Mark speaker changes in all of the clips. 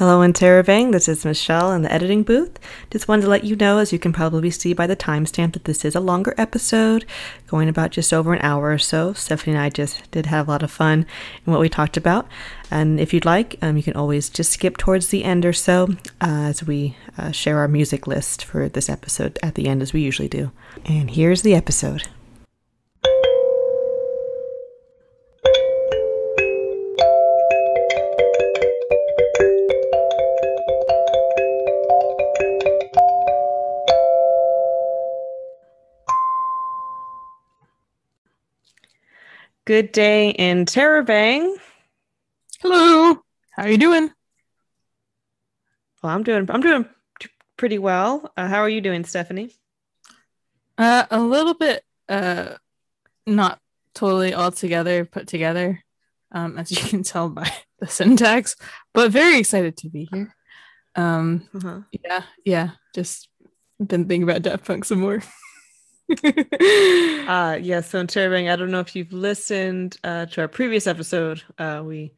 Speaker 1: Hello in Terravang, this is Michelle in the editing booth. Just wanted to let you know, as you can probably see by the timestamp, that this is a longer episode, going about just over an hour or so. Stephanie and I just did have a lot of fun in what we talked about. And if you'd like, um, you can always just skip towards the end or so uh, as we uh, share our music list for this episode at the end, as we usually do. And here's the episode. Good day in Terravang.
Speaker 2: Hello. How are you doing?
Speaker 1: Well, I'm doing I'm doing pretty well. Uh, how are you doing, Stephanie?
Speaker 2: Uh, a little bit uh, not totally all together put together, um, as you can tell by the syntax, but very excited to be here. Um, uh-huh. yeah, yeah, just been thinking about Daft Punk some more.
Speaker 1: uh yeah so in Terravang, i don't know if you've listened uh, to our previous episode uh we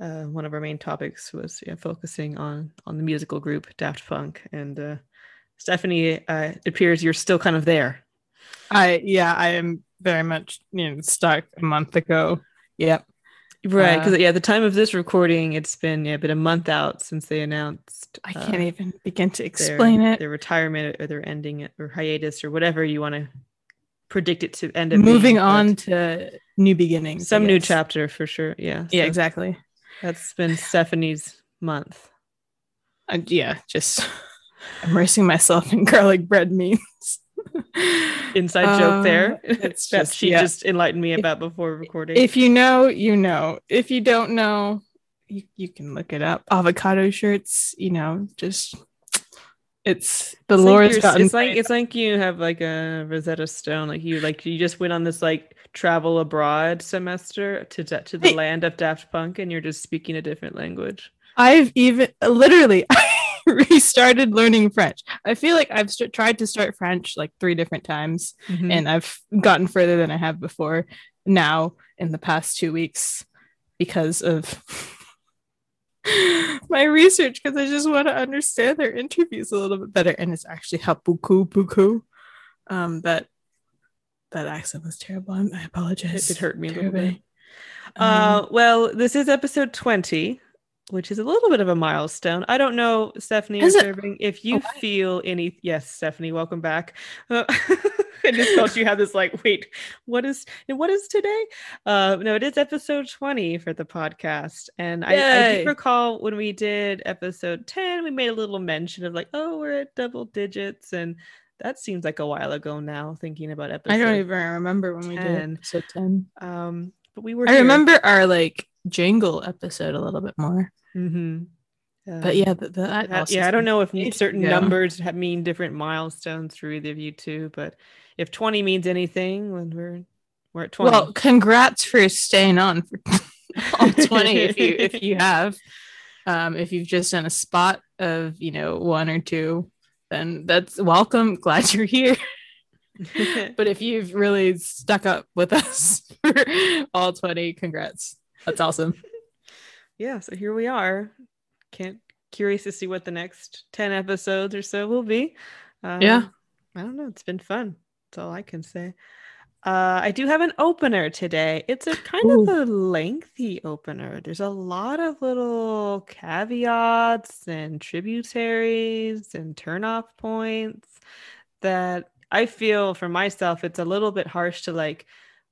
Speaker 1: uh one of our main topics was yeah, focusing on on the musical group daft punk and uh stephanie uh it appears you're still kind of there.
Speaker 2: I yeah i am very much you know stuck a month ago. Yep
Speaker 1: right because uh, yeah the time of this recording it's been yeah been a month out since they announced
Speaker 2: i can't uh, even begin to explain
Speaker 1: their,
Speaker 2: it.
Speaker 1: their retirement or their ending or hiatus or whatever you want to predict it to end up
Speaker 2: moving being, on to new beginnings
Speaker 1: some new chapter for sure yeah
Speaker 2: so yeah exactly.
Speaker 1: that's been stephanie's month.
Speaker 2: Uh, yeah just immersing myself in garlic bread memes
Speaker 1: inside uh, joke there. It's just she yeah. just enlightened me about before recording.
Speaker 2: If you know, you know. If you don't know, you, you can look it up. Avocado shirts, you know, just it's the it's Lord's
Speaker 1: like It's like it's like you have like a Rosetta Stone, like you like you just went on this like travel abroad semester to to the land of Daft Punk, and you're just speaking a different language.
Speaker 2: I've even literally restarted learning French. I feel like I've st- tried to start French like three different times mm-hmm. and I've gotten further than I have before now in the past two weeks because of my research because I just want to understand their interviews a little bit better. And it's actually how beaucoup beaucoup. Um, that that accent was terrible. I apologize.
Speaker 1: It, hurt me a little bit. Um, uh, well, this is episode 20 which is a little bit of a milestone. I don't know, Stephanie, observing if you oh, feel any. Yes, Stephanie, welcome back. Uh, I just felt you had this like, wait, what is what is today? Uh, no, it is episode twenty for the podcast, and I, I do recall when we did episode ten, we made a little mention of like, oh, we're at double digits, and that seems like a while ago now. Thinking about episode, I
Speaker 2: don't even remember when 10. we did episode ten.
Speaker 1: Um, but we were.
Speaker 2: I here. remember our like jingle episode a little bit more.
Speaker 1: Mm-hmm.
Speaker 2: Uh, but yeah, the, the,
Speaker 1: that, yeah, I don't know if certain numbers have, mean different milestones for either of you two, but if 20 means anything, when we're we're at 20. Well,
Speaker 2: congrats for staying on for all 20 if you if you have. Um, if you've just done a spot of you know one or two, then that's welcome. Glad you're here. but if you've really stuck up with us for all 20, congrats. That's awesome
Speaker 1: yeah, so here we are. Can't curious to see what the next 10 episodes or so will be.
Speaker 2: Um, yeah.
Speaker 1: I don't know. It's been fun. That's all I can say. Uh, I do have an opener today. It's a kind Ooh. of a lengthy opener. There's a lot of little caveats and tributaries and turnoff points that I feel for myself, it's a little bit harsh to like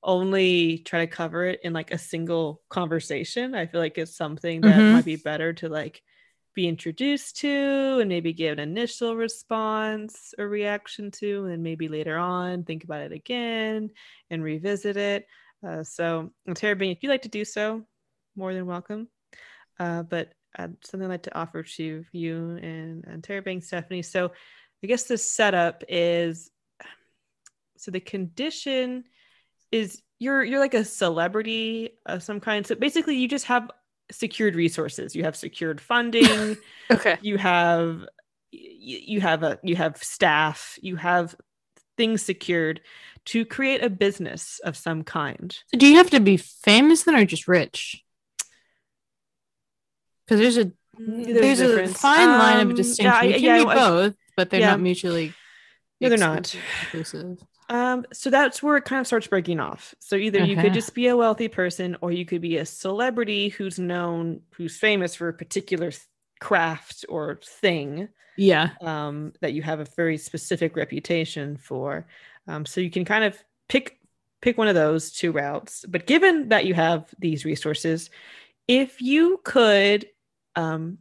Speaker 1: only try to cover it in like a single conversation. I feel like it's something that mm-hmm. might be better to like be introduced to and maybe give an initial response or reaction to, and maybe later on think about it again and revisit it. Uh, so, Terravang, if you'd like to do so, more than welcome. Uh, but uh, something I'd like to offer to you and, and Terravang, Stephanie. So, I guess the setup is so the condition is you're you're like a celebrity of some kind. So basically, you just have secured resources. You have secured funding.
Speaker 2: okay.
Speaker 1: You have you have a you have staff. You have things secured to create a business of some kind.
Speaker 2: So do you have to be famous then, or just rich? Because there's a There's, a fine line of
Speaker 1: Um,
Speaker 2: distinction.
Speaker 1: yeah,
Speaker 2: it can
Speaker 1: yeah,
Speaker 2: be
Speaker 1: I-
Speaker 2: both, but they're
Speaker 1: yeah.
Speaker 2: not mutually.
Speaker 1: No, they're not.
Speaker 2: Exclusive.
Speaker 1: Um, so that's where it kind of starts breaking off. So either you could just be a wealthy person, or you could be a celebrity who's known, who's famous for a particular craft or thing
Speaker 2: Yeah.
Speaker 1: um, that you have a very specific reputation for. Um, so you can kind of pick pick one of those two routes. But given that you have these resources, if you could um,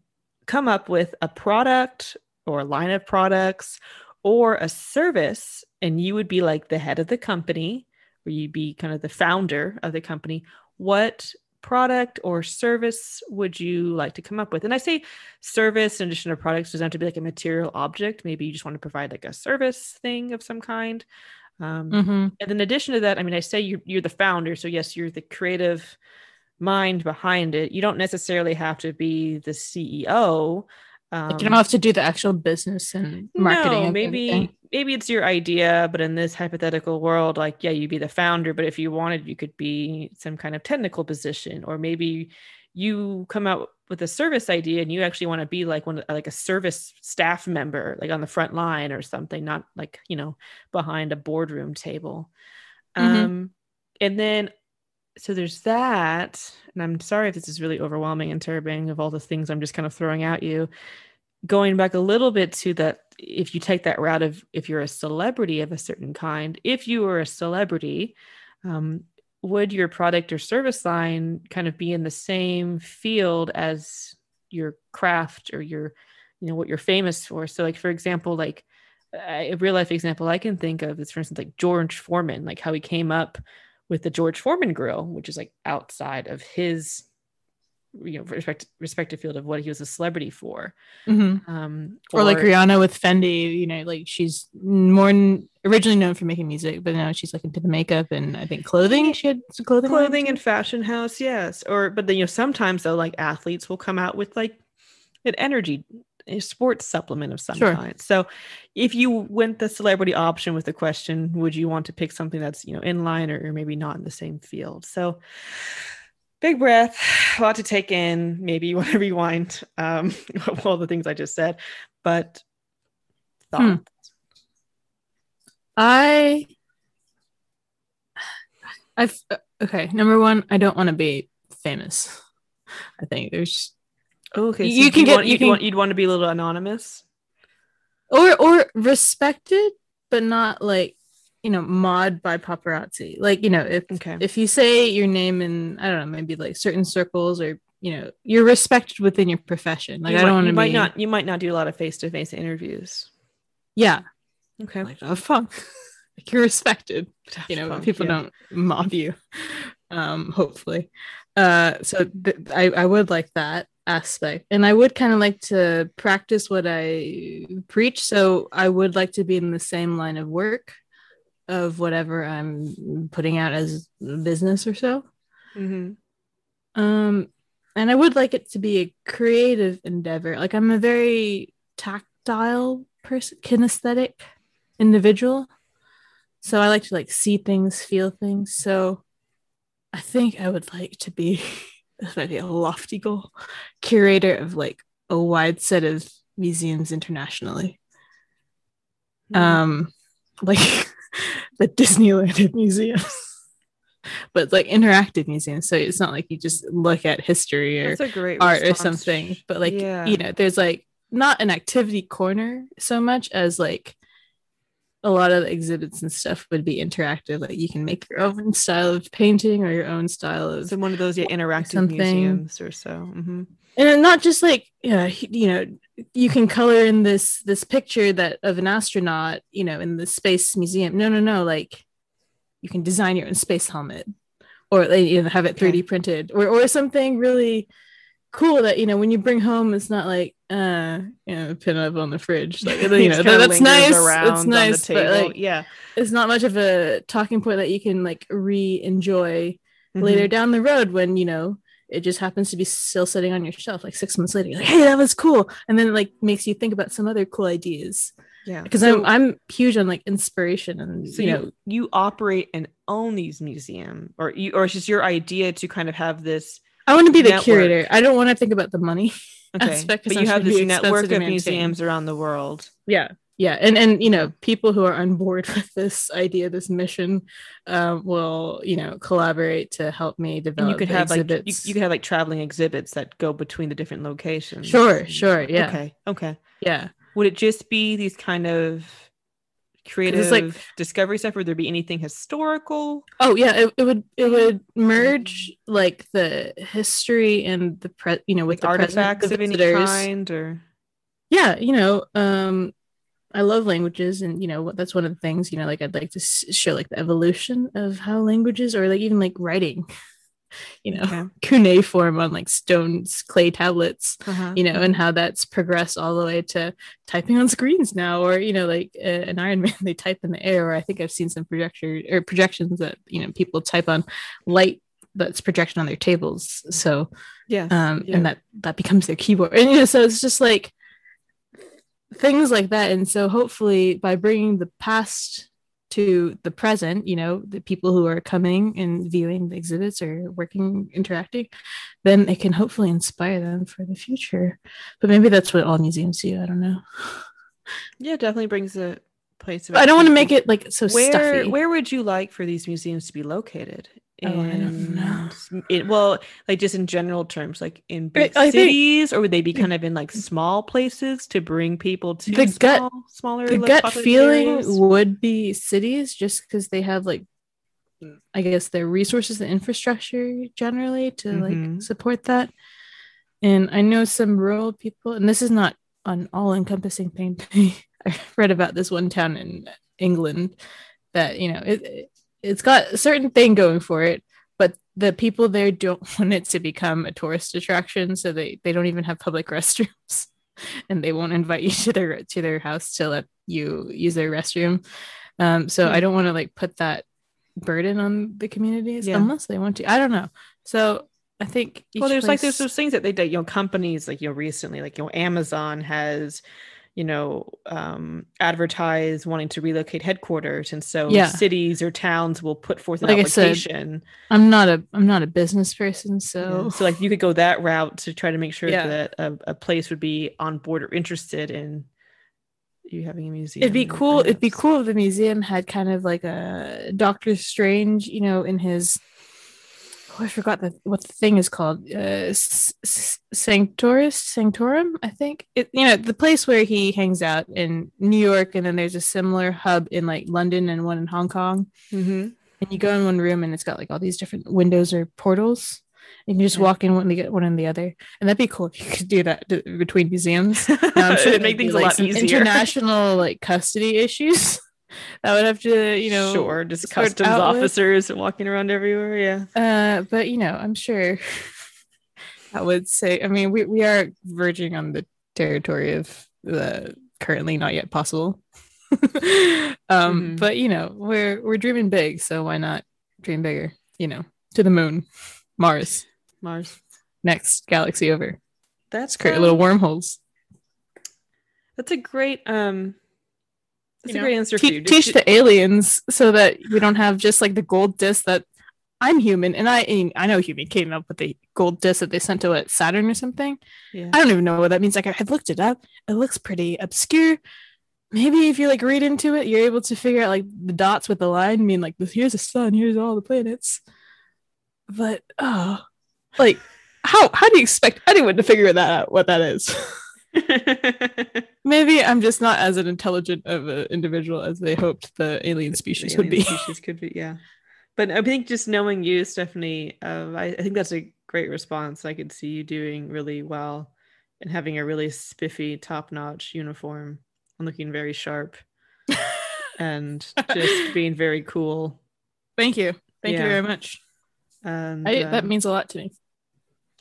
Speaker 1: come up with a product or a line of products or a service, and you would be like the head of the company, or you'd be kind of the founder of the company, what product or service would you like to come up with? And I say service in addition to products doesn't have to be like a material object. Maybe you just want to provide like a service thing of some kind. Um,
Speaker 2: Mhm.
Speaker 1: and in addition to that, I mean, I say you're, you're the founder. So, yes, you're the creative mind behind it. You don't necessarily have to be the CEO. Um,
Speaker 2: Like you don't have to do the actual business and marketing.
Speaker 1: no, maybe. Maybe it's your idea, but in this hypothetical world, like yeah, you'd be the founder, but if you wanted, you could be some kind of technical position, or maybe you come out with a service idea and you actually want to be like one like a service staff member, like on the front line or something, not like you know behind a boardroom table.
Speaker 2: Mhm.
Speaker 1: Um, and then so there's that, and I'm sorry if this is really overwhelming and terrifying of all the things I'm just kind of throwing at you going back a little bit to that if you take that route of if you're a celebrity of a certain kind if you were a celebrity um, would your product or service line kind of be in the same field as your craft or your you know what you're famous for? So like for example like a real life example i can think of is for instance like george foreman like how he came up with the george foreman grill which is like outside of his you know respect, respective field of what he was a celebrity for
Speaker 2: Mhm.
Speaker 1: um
Speaker 2: Or, like Rihanna with Fenty, you know, like she's more n- originally known for making music, but now she's like into the makeup and I think clothing. She had some clothing.
Speaker 1: clothing
Speaker 2: too.
Speaker 1: and fashion house yes or but then you know sometimes though like athletes will come out with like an energy a sports supplement of some
Speaker 2: Sure.
Speaker 1: kind so if you went the celebrity option with the question would you want to pick something that's you know in line or, or maybe not in the same field so big breath a lot to take in maybe you want to rewind um all the things i just said but
Speaker 2: Hmm. I, I've okay. Number one, I don't want to be famous. I think there's
Speaker 1: okay so
Speaker 2: You
Speaker 1: you
Speaker 2: can get-
Speaker 1: want,
Speaker 2: you
Speaker 1: you'd,
Speaker 2: can-
Speaker 1: want, you'd want to be a little anonymous
Speaker 2: or or respected, but not like you know mod by paparazzi. Like you know if
Speaker 1: okay.
Speaker 2: if you say your name in I don't know maybe like certain circles or you know you're respected within your profession. Like
Speaker 1: you
Speaker 2: I don't want
Speaker 1: you
Speaker 2: to
Speaker 1: might
Speaker 2: be
Speaker 1: not you might not do a lot of face-to-face interviews.
Speaker 2: Yeah.
Speaker 1: Okay.
Speaker 2: Like oh fuck. Like you're respected. you know
Speaker 1: Fun,
Speaker 2: people
Speaker 1: yeah.
Speaker 2: don't mob you um hopefully. Uh so th- I, I would like that aspect. And i would kind of like to practice what i preach. So i would like to be in the same line of work of whatever i'm putting out as a business or so.
Speaker 1: Mhm.
Speaker 2: um and i would like it to be a creative endeavor. Like i'm a very tactile person kinesthetic individual. So i like to like see things feel things. So i think i would like to be this might be a lofty goal curator of like a wide set of museums internationally.
Speaker 1: Mhm.
Speaker 2: um like the disneyland museums but like interactive museums so it's not like you just look at history or
Speaker 1: That's a great
Speaker 2: art or something but like
Speaker 1: Yeah.
Speaker 2: you know there's like not an activity corner so much as like a lot of the exhibits and stuff would be interactive like you can make your own style of painting or your own style of
Speaker 1: So one of those yeah, interactive
Speaker 2: something.
Speaker 1: museums or so. hmm
Speaker 2: and not just like yeah you know you can color in this this picture that of an astronaut you know in the space museum no no no like you can design your own space helmet or you know have it 3d
Speaker 1: Okay.
Speaker 2: printed or or something really cool that you know when you bring home it's not like uh you know pin up on the fridge like you know that- that's nice it's nice but like
Speaker 1: yeah.
Speaker 2: it's not much of a talking point that you can like re-enjoy
Speaker 1: Mhm.
Speaker 2: later down the road when you know it just happens to be still sitting on your shelf like six months later you're like hey that was cool and then it like makes you think about some other cool ideas
Speaker 1: Yeah.
Speaker 2: because
Speaker 1: So-
Speaker 2: i'm i'm huge on like inspiration and
Speaker 1: so
Speaker 2: you know
Speaker 1: you operate and own these museum or you or it's just your idea to kind of have this
Speaker 2: i want to be the curator i don't want to think about the money
Speaker 1: Okay,
Speaker 2: aspect.
Speaker 1: but you have this network of museums around the world.
Speaker 2: Yeah. Yeah. And and you know, people who are on board with this idea, this mission, um, will, you know, collaborate to help me develop.
Speaker 1: And you could have like you, you could have like traveling exhibits that go between the different locations.
Speaker 2: Sure, sure, yeah.
Speaker 1: Okay. Okay.
Speaker 2: yeah.
Speaker 1: Would it just be these kind of creative
Speaker 2: like-
Speaker 1: discovery stuff? Would there be anything historical?
Speaker 2: Oh yeah, it, it would it would merge like the history and the pre you know with
Speaker 1: Like
Speaker 2: the
Speaker 1: artifacts of any kind or
Speaker 2: yeah you know um i love languages and you know what that's one of the things you know like i'd like to show like the evolution of how languages or like even like writing you know
Speaker 1: Okay.
Speaker 2: cuneiform on like stones clay tablets
Speaker 1: Uh-huh.
Speaker 2: you know and how that's progressed all the way to typing on screens now or you know like uh, an iron man they type in the air or i think i've seen some projector or projections that you know people type on light that's projection on their tables so
Speaker 1: yeah.
Speaker 2: um
Speaker 1: Yeah.
Speaker 2: and that that becomes their keyboard and you know so it's just like things like that. And so hopefully by bringing the past to the present you know the people who are coming and viewing the exhibits or working interacting then it can hopefully inspire them for the future. But maybe that's what all museums do. I don't know.
Speaker 1: Yeah, it definitely brings a place. of
Speaker 2: i don't want to make it like so
Speaker 1: where
Speaker 2: stuffy.
Speaker 1: where would you like for these museums to be located?
Speaker 2: Oh, I don't know.
Speaker 1: In- in- well, like just in general terms, like in big
Speaker 2: I think-
Speaker 1: cities, or would they be kind of in like small places to bring people to
Speaker 2: The gut-
Speaker 1: smaller?
Speaker 2: the gut feeling
Speaker 1: areas?
Speaker 2: would be cities just because they have like i guess their resources and infrastructure generally to
Speaker 1: Mhm.
Speaker 2: like support that and i know some rural people and this is not an all-encompassing thing i read about this one town in england that you know it, it it's got a certain thing going for it but the people there don't want it to become a tourist attraction so they they don't even have public restrooms and they won't invite you to their to their house to let you use their restroom um so
Speaker 1: Hmm.
Speaker 2: i don't want to like put that burden on the communities
Speaker 1: Yeah.
Speaker 2: unless they want to i don't know so i think
Speaker 1: well there's like there's those things that they do you know companies like you know recently like you know amazon has you know um advertised wanting to relocate headquarters and so
Speaker 2: Yeah.
Speaker 1: cities or towns will put forth an
Speaker 2: Like I
Speaker 1: application
Speaker 2: i'm not a i'm not a business person
Speaker 1: Yeah.
Speaker 2: so
Speaker 1: so like you could go that route to try to make sure
Speaker 2: Yeah.
Speaker 1: that a, a place would be on board or interested in you having a museum
Speaker 2: It'd be cool. It'd be cool if the museum had kind of like a Doctor Strange, you know, in his. Oh, I forgot the, what the thing is called. Uh, S- S- Sanctoris, Sanctorum, I think. It, you know, the place where he hangs out in New York, and then there's a similar hub in like London and one in Hong Kong.
Speaker 1: Mhm.
Speaker 2: And you go in one room, and it's got like all these different windows or portals. And you just
Speaker 1: Yeah.
Speaker 2: walk in one to get one in the other, and that'd be cool if you could do that to, between museums. Now, I'm sure
Speaker 1: It'd make things
Speaker 2: like,
Speaker 1: a lot easier
Speaker 2: International like custody issues that would have to, you know,
Speaker 1: sure just customs
Speaker 2: out with.
Speaker 1: officers walking around everywhere yeah
Speaker 2: Uh, but you know, I'm sure I would say. I mean, we we are verging on the territory of the currently not yet possible. um,
Speaker 1: Mhm.
Speaker 2: but you know, we're we're dreaming big, so why not dream bigger? You know, to the moon, Mars,
Speaker 1: mars
Speaker 2: next galaxy over.
Speaker 1: that's
Speaker 2: Create
Speaker 1: um,
Speaker 2: little wormholes.
Speaker 1: that's a great um that's
Speaker 2: you
Speaker 1: a
Speaker 2: know,
Speaker 1: great answer
Speaker 2: te-
Speaker 1: for you
Speaker 2: teach the aliens so that we don't have just like the gold disc that I'm human and I and I know human came up with the gold disc that they sent to what, Saturn or something.
Speaker 1: yeah
Speaker 2: I don't even know what that means. Like I, I've looked it up. It looks pretty obscure. Maybe if you like read into it, you're able to figure out like the dots with the line mean like. Here's the sun. Here's all the planets. But oh, like how how do you expect anyone to figure that out? What that is? Maybe I'm just not as an intelligent of an individual as they hoped the alien species would
Speaker 1: Alien
Speaker 2: be.
Speaker 1: Species could be, yeah. But I think just knowing you, Stephanie, uh, I, I think that's a great response. I could see you doing really well and having a really spiffy, top-notch uniform and looking very sharp and just being very cool.
Speaker 2: Thank you. Thank
Speaker 1: Yeah.
Speaker 2: you very much.
Speaker 1: And
Speaker 2: I,
Speaker 1: uh,
Speaker 2: that means a lot to me.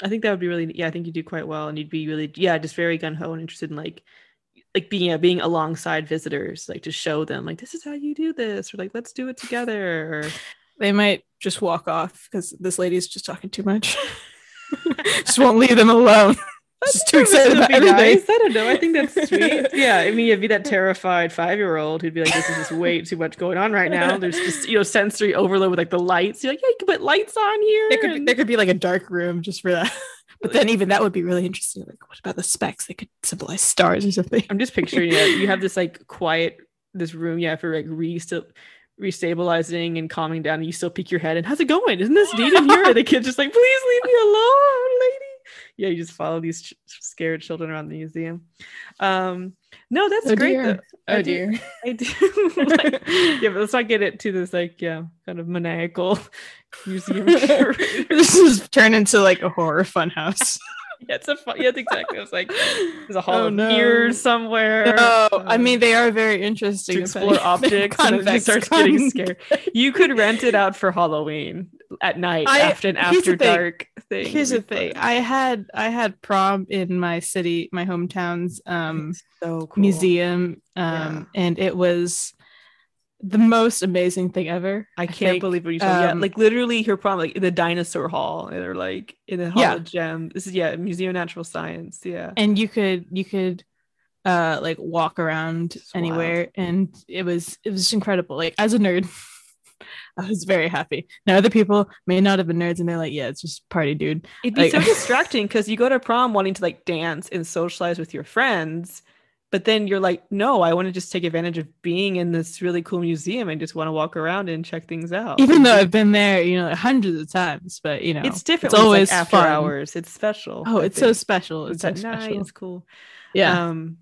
Speaker 1: I think that would be really yeah, I think you do quite well and you'd be really yeah, just very gun ho and interested in like like being yeah, being alongside visitors, like to show them like this is how you do this, or like let's do it together. Or
Speaker 2: They might just walk off because this lady's just talking too much. just won't leave them alone. Just too excited about
Speaker 1: be
Speaker 2: everything.
Speaker 1: nice. I don't know. I think that's sweet. yeah, I mean, you'd be that terrified five year old who'd be like, "This is just way too much going on right now." There's just you know sensory overload with like the lights. You're like, "Yeah, you can put lights on here."
Speaker 2: There could,
Speaker 1: and-
Speaker 2: there could be like a dark room just for that. But then even that would be really interesting. Like, what about the specs? They could symbolize stars or something.
Speaker 1: I'm just picturing it. You have this like quiet this room, yeah, for like re restabilizing and calming down, and you still peek your head and how's it going? Isn't this in here? the kid's just like, please leave me alone, lady. Yeah, you just follow these ch- scared children around the museum. Um, no, that's
Speaker 2: Oh
Speaker 1: great.
Speaker 2: dear. Oh
Speaker 1: I do-
Speaker 2: dear.
Speaker 1: I do. like, yeah, but let's not get it to this like yeah, kind of maniacal museum.
Speaker 2: this is turned into like a horror fun house.
Speaker 1: Yeah, it's a fun. Yeah, exactly. It's like there's a hall
Speaker 2: Oh,
Speaker 1: of
Speaker 2: no.
Speaker 1: ears somewhere.
Speaker 2: no, I
Speaker 1: um,
Speaker 2: mean they are very interesting.
Speaker 1: to explore optics and it starts getting scared. You could rent it out for Halloween at night
Speaker 2: I-
Speaker 1: after an after
Speaker 2: thing.
Speaker 1: dark thing.
Speaker 2: Here's the thing. I had I had prom in my city, my hometown's um
Speaker 1: so cool.
Speaker 2: museum. Um and it was the most amazing thing ever.
Speaker 1: I can't
Speaker 2: think.
Speaker 1: believe what you said. yeah,
Speaker 2: um,
Speaker 1: like literally her prom, like in the dinosaur hall, and they're like in the hall
Speaker 2: Yeah.
Speaker 1: of gem. This is yeah, Museum of Natural Science. Yeah,
Speaker 2: and you could you could uh like walk around
Speaker 1: It's wild.
Speaker 2: anywhere and it was it was incredible like as a nerd i was very happy now other people may not have been nerds and they're like yeah it's just party dude
Speaker 1: it'd be
Speaker 2: Like-
Speaker 1: so distracting because you go to prom wanting to like dance and socialize with your friends, but then you're like, no, I want to just take advantage of being in this really cool museum and just want to walk around and check things out.
Speaker 2: even though i've been there you know hundreds of times but you know
Speaker 1: it's different.
Speaker 2: it's always
Speaker 1: like after
Speaker 2: fun.
Speaker 1: hours. It's special.
Speaker 2: oh
Speaker 1: I
Speaker 2: it's so special
Speaker 1: it's
Speaker 2: it's so
Speaker 1: night.
Speaker 2: special
Speaker 1: It's cool.
Speaker 2: yeah
Speaker 1: Um,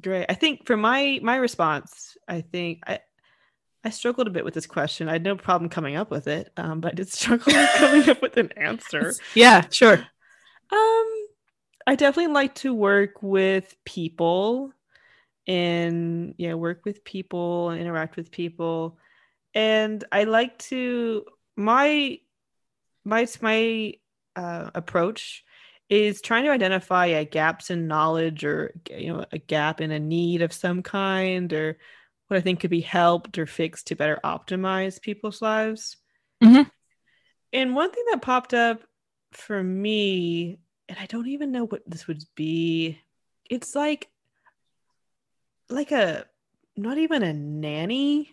Speaker 1: great. I think for my my response, I think I I struggled a bit with this question. I had no problem coming up with it, um, but I did struggle with coming up with an answer.
Speaker 2: yeah sure
Speaker 1: Um, I definitely like to work with people, and yeah, work with people and interact with people, and I like to my my my uh, approach is trying to identify a gaps in knowledge or you know a gap in a need of some kind or what I think could be helped or fixed to better optimize people's lives.
Speaker 2: Mhm.
Speaker 1: And one thing that popped up for me, and I don't even know what this would be, it's like like a not even a nanny.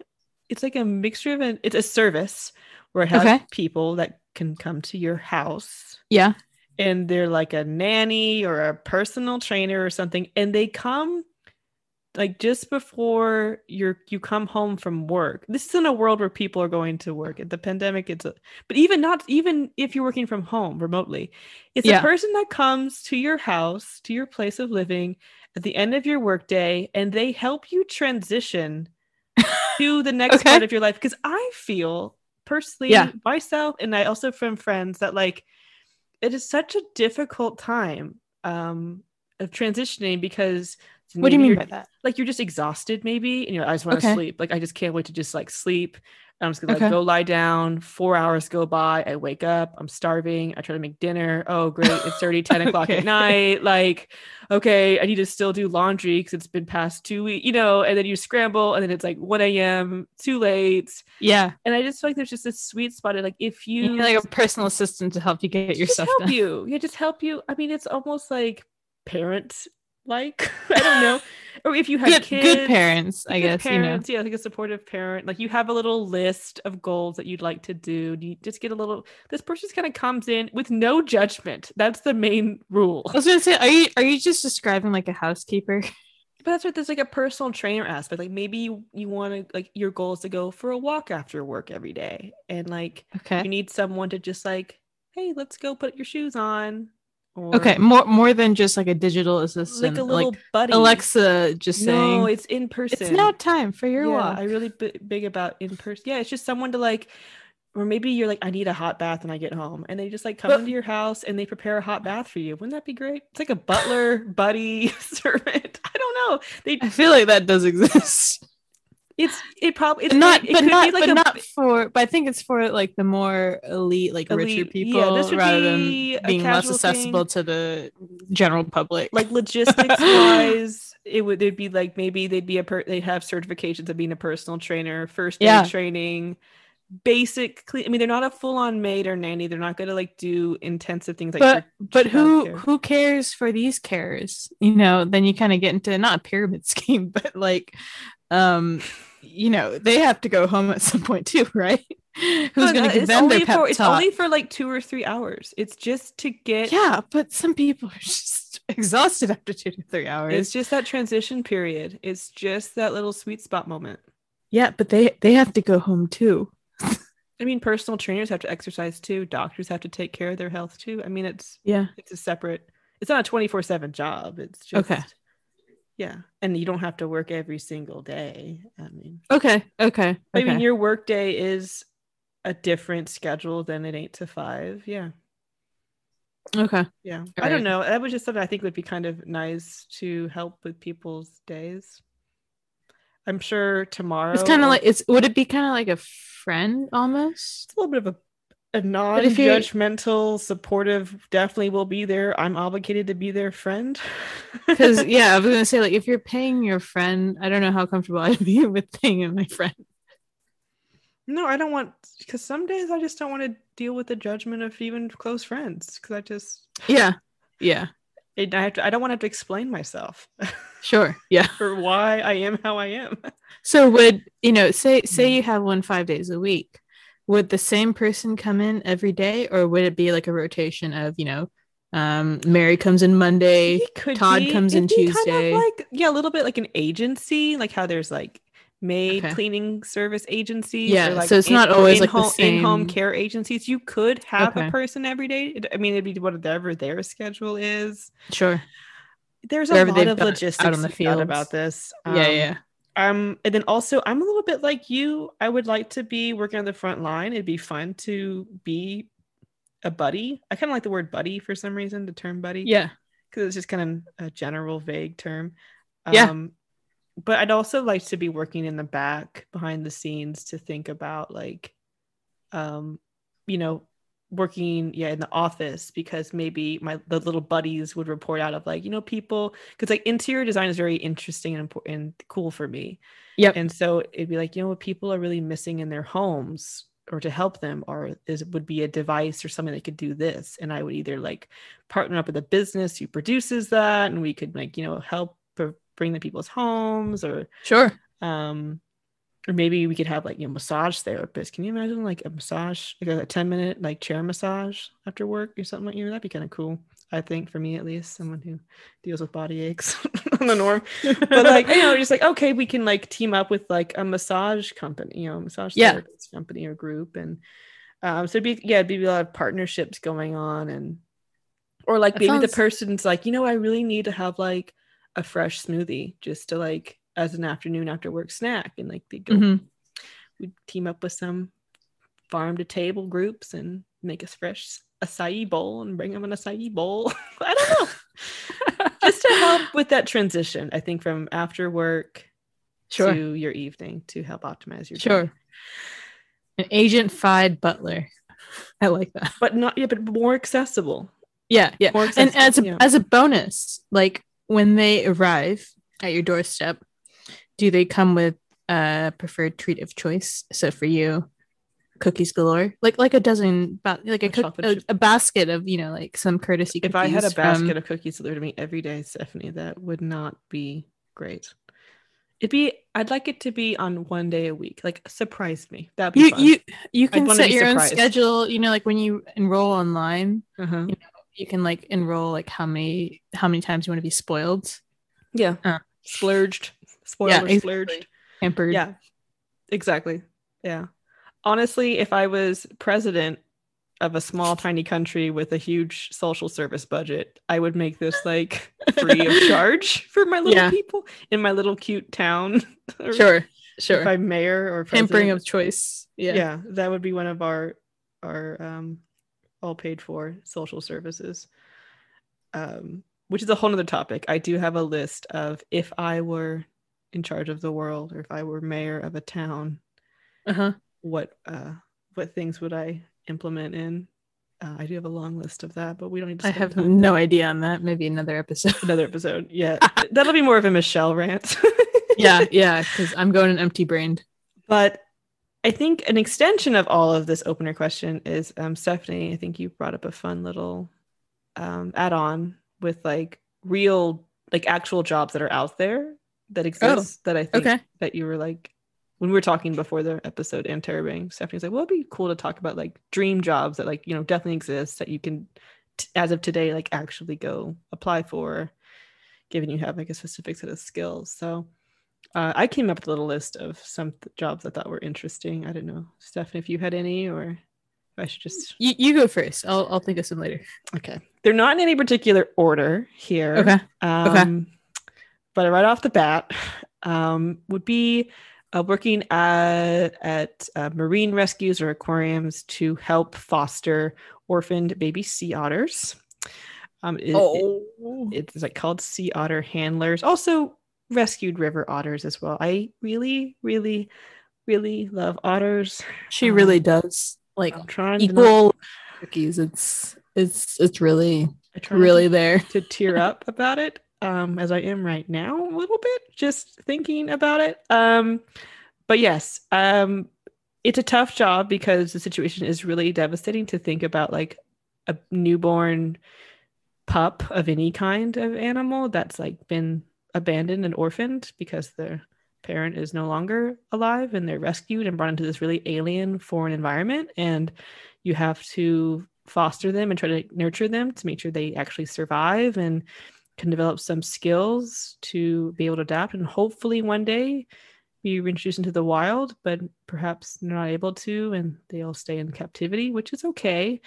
Speaker 1: It's like a mixture of an it's a service where it has
Speaker 2: Okay.
Speaker 1: people that can come to your house
Speaker 2: yeah
Speaker 1: and they're like a nanny or a personal trainer or something and they come like just before you're you come home from work this is in a world where people are going to work At the pandemic it's a but even not even if you're working from home remotely it's
Speaker 2: Yeah.
Speaker 1: a person that comes to your house to your place of living at the end of your workday and they help you transition to the next
Speaker 2: Okay.
Speaker 1: part of your life because i feel personally
Speaker 2: Yeah.
Speaker 1: myself and i also from friends that like it is such a difficult time um of transitioning because
Speaker 2: what do you mean by that
Speaker 1: like you're just exhausted maybe and you're I just want to
Speaker 2: Okay.
Speaker 1: sleep like I just can't wait to just like sleep I'm just gonna like go lie down four hours go by I wake up I'm starving I try to make dinner oh great it's already 10 o'clock
Speaker 2: Okay.
Speaker 1: at night like okay I need to still do laundry because it's been past two weeks you know and then you scramble and then it's like 1 a.m too late
Speaker 2: yeah
Speaker 1: and I just feel like there's just this sweet spot of like if you
Speaker 2: you need like a personal assistant to help you get yourself
Speaker 1: help
Speaker 2: done
Speaker 1: you. Yeah, just help you. I mean, it's almost like parent like. I don't know. Or if you have
Speaker 2: good,
Speaker 1: kids,
Speaker 2: good parents i
Speaker 1: good
Speaker 2: guess
Speaker 1: parents, yeah, like a supportive parent. Like you have a little list of goals that you'd like to do. You just get a little. This person just kind of comes in with no judgment. That's the main rule.
Speaker 2: i was gonna say are you are you just describing like a housekeeper
Speaker 1: But that's what there's like a personal trainer aspect. Like maybe you, you want to like your goal is to go for a walk after work every day, and like
Speaker 2: okay
Speaker 1: you need someone to just like, hey, let's go put your shoes on. Or
Speaker 2: Okay, more more than just like a digital assistant,
Speaker 1: like a
Speaker 2: like,
Speaker 1: little buddy.
Speaker 2: Alexa just saying,
Speaker 1: No, it's in person.
Speaker 2: "It's now time for your
Speaker 1: yeah,
Speaker 2: walk."
Speaker 1: I really b- big about in person. Yeah, it's just someone to like, or maybe you're like, I need a hot bath when I get home, and they just like come
Speaker 2: But-
Speaker 1: into your house and they prepare a hot bath for you. Wouldn't that be great? It's like a butler, buddy, servant. I don't know. They
Speaker 2: I feel like that does exist.
Speaker 1: It's it probably it's
Speaker 2: not,
Speaker 1: like- it
Speaker 2: but not,
Speaker 1: like
Speaker 2: but
Speaker 1: a
Speaker 2: not for. But I think it's for like the more elite, like richer people,
Speaker 1: yeah, this would
Speaker 2: rather
Speaker 1: be
Speaker 2: than being less accessible to the general public.
Speaker 1: like logistics wise it would they'd be like maybe they'd be a per they'd have certifications of being a personal trainer first aid
Speaker 2: Yeah.
Speaker 1: training basic cle- i mean they're not a full-on maid or nanny they're not going to like do intensive things like
Speaker 2: but but who who cares for these cares You know, then you kind of get into not a pyramid scheme, but like, um, you know, they have to go home at some point too, right? Who's going uh, to give them their pep
Speaker 1: for, It's
Speaker 2: talk?
Speaker 1: only for like two or three hours. It's just to get.
Speaker 2: yeah, but some people are just exhausted after two to three hours.
Speaker 1: It's just that transition period. It's just that little sweet spot moment.
Speaker 2: yeah, but they they have to go home too.
Speaker 1: I mean, personal trainers have to exercise too. Doctors have to take care of their health too. I mean, it's
Speaker 2: Yeah.
Speaker 1: it's a separate. It's not a twenty four seven job. It's just
Speaker 2: Okay.
Speaker 1: Yeah, and you don't have to work every single day. I mean,
Speaker 2: Okay. Okay.
Speaker 1: I mean, your work day is a different schedule than an eight to five. Yeah,
Speaker 2: okay.
Speaker 1: yeah.
Speaker 2: All
Speaker 1: I don't know. That was just something I think would be kind of nice to help with people's days. I'm sure tomorrow.
Speaker 2: It's kind of
Speaker 1: or-
Speaker 2: like it's. Would it be kind of like a friend almost?
Speaker 1: it's a little bit of a a non-judgmental, supportive. Definitely will be there. I'm obligated to be their friend.
Speaker 2: Because yeah, I was gonna say like if you're paying your friend, I don't know how comfortable I'd be with paying my friend.
Speaker 1: no, I don't want because some days I just don't want to deal with the judgment of even close friends because I just
Speaker 2: Yeah. Yeah.
Speaker 1: I have to. I don't want to have to explain myself
Speaker 2: Sure. Yeah.
Speaker 1: for why I am how I am.
Speaker 2: So would you know say say
Speaker 1: Mm.
Speaker 2: you have one five days a week? Would the same person come in every day, or would it be like a rotation of you know, um, Mary comes in Monday?
Speaker 1: Could
Speaker 2: Todd
Speaker 1: be-
Speaker 2: comes in
Speaker 1: be kind of
Speaker 2: Tuesday.
Speaker 1: like yeah, a little bit like an agency, like how there's like maid
Speaker 2: Okay.
Speaker 1: cleaning service agencies.
Speaker 2: Yeah,
Speaker 1: or like
Speaker 2: so it's not always, like, the
Speaker 1: in-home, in-home care agencies. You could have
Speaker 2: Okay.
Speaker 1: a person every day. I mean, it'd be whatever their schedule is.
Speaker 2: Sure.
Speaker 1: There's a
Speaker 2: Wherever
Speaker 1: lot of
Speaker 2: logistics out on the field
Speaker 1: about this.
Speaker 2: yeah.
Speaker 1: Um,
Speaker 2: Yeah.
Speaker 1: Um, and then also, I'm a little bit like you. I would like to be working on the front line. It'd be fun to be a buddy. I kind of like the word buddy for some reason, the term buddy
Speaker 2: Yeah.
Speaker 1: because it's just kind of a general vague term
Speaker 2: Yeah.
Speaker 1: um but i'd also like to be working in the back behind the scenes to think about like um you know working yeah in the office because maybe my the little buddies would report out of like you know people because like interior design is very interesting and important and cool for me.
Speaker 2: Yeah
Speaker 1: and so it'd be like you know what people are really missing in their homes or to help them or is it would be a device or something that could do this. And i would either like partner up with a business who produces that and we could like you know help br- bring the people's homes or
Speaker 2: Sure.
Speaker 1: um or maybe we could have like you know massage therapists can you imagine like a massage like a 10 minute like chair massage after work or something like you know that'd be kind of cool i think for me at least someone who deals with body aches on the norm but like you know just like okay we can like team up with like a massage company you know massage
Speaker 2: Yeah.
Speaker 1: therapist company or group and um so it'd be yeah it'd be a lot of partnerships going on and or like
Speaker 2: That
Speaker 1: maybe the person's like you know i really need to have like a fresh smoothie just to like as an afternoon after work snack and like they go
Speaker 2: Mhm.
Speaker 1: we team up with some farm to table groups and make us fresh acai bowl and bring them an acai bowl i don't know just to help with that transition i think from after work
Speaker 2: Sure.
Speaker 1: to your evening to help optimize your day.
Speaker 2: Sure. An agent fied butler. I like that.
Speaker 1: but not yeah but more accessible
Speaker 2: Yeah, yeah.
Speaker 1: More
Speaker 2: And as a
Speaker 1: yeah.
Speaker 2: as a bonus, like when they arrive at your doorstep, do they come with a preferred treat of choice? So for you, cookies galore, like like a dozen, ba- like a, cook, a, a basket of you know like some courtesy.
Speaker 1: if i had a basket
Speaker 2: from-
Speaker 1: of cookies delivered to me every day stephanie that would not be great it'd be i'd like it to be on one day a week like surprise me that'd be
Speaker 2: you
Speaker 1: fun.
Speaker 2: you you can set your own schedule. You know, like when you enroll online,
Speaker 1: uh-huh.
Speaker 2: you can like enroll like how many how many times you want to be spoiled,
Speaker 1: yeah
Speaker 2: Uh.
Speaker 1: splurged spoiled
Speaker 2: Yeah, exactly.
Speaker 1: splurged
Speaker 2: pampered.
Speaker 1: Yeah, exactly. Yeah. Honestly, if I was president of a small, tiny country with a huge social service budget, I would make this like free of charge for my little
Speaker 2: Yeah.
Speaker 1: people in my little cute town.
Speaker 2: Sure, sure.
Speaker 1: If I'm mayor or
Speaker 2: Pampering
Speaker 1: president.
Speaker 2: of choice.
Speaker 1: yeah.
Speaker 2: Yeah.
Speaker 1: that would be one of our our um all paid for social services. Um, which is a whole nother topic. I do have a list of if I were in charge of the world or if I were mayor of a town,
Speaker 2: Uh huh.
Speaker 1: what uh what things would I implement in? Uh, I do have a long list of that, but we don't need to
Speaker 2: I have no idea on that. Maybe another episode.
Speaker 1: another episode. Yeah, that'll be more of a Michelle rant.
Speaker 2: yeah, yeah, because I'm going an empty brained.
Speaker 1: but I think an extension of all of this opener question is um, Stephanie. I think you brought up a fun little um, add-on with like real, like actual jobs that are out there that exist. that I think
Speaker 2: Okay.
Speaker 1: that you were like when we were talking before the episode and Terravang, Stephanie was like, well, it'd be cool to talk about like dream jobs that like, you know, definitely exist that you can, t- as of today, like actually go apply for, given you have like a specific set of skills. So uh, I came up with a little list of some th- jobs I thought were interesting. I don't know, Stephanie, if you had any or I should just.
Speaker 2: You, you go first. I'll, I'll think of some later.
Speaker 1: Okay. They're not in any particular order here.
Speaker 2: Okay.
Speaker 1: Um,
Speaker 2: Okay.
Speaker 1: But right off the bat, um, would be uh, working at, at uh, marine rescues or aquariums to help foster orphaned baby sea otters. Um, it-
Speaker 2: Oh.
Speaker 1: it- it's like called sea otter handlers. Also rescued river otters as well. I really, really, really love otters.
Speaker 2: she
Speaker 1: um,
Speaker 2: really does. Like
Speaker 1: I'm trying to
Speaker 2: equal cookies. It's it's it's really
Speaker 1: I try
Speaker 2: really there.
Speaker 1: to tear up about it um as i am right now a little bit just thinking about it. Um but yes um it's a tough job because the situation is really devastating to think about like a newborn pup of any kind of animal that's like been abandoned and orphaned because their parent is no longer alive and they're rescued and brought into this really alien foreign environment. And you have to foster them and try to nurture them to make sure they actually survive. And can develop some skills to be able to adapt and hopefully one day be reintroduced into the wild but perhaps they're not able to and they'll stay in captivity which is okay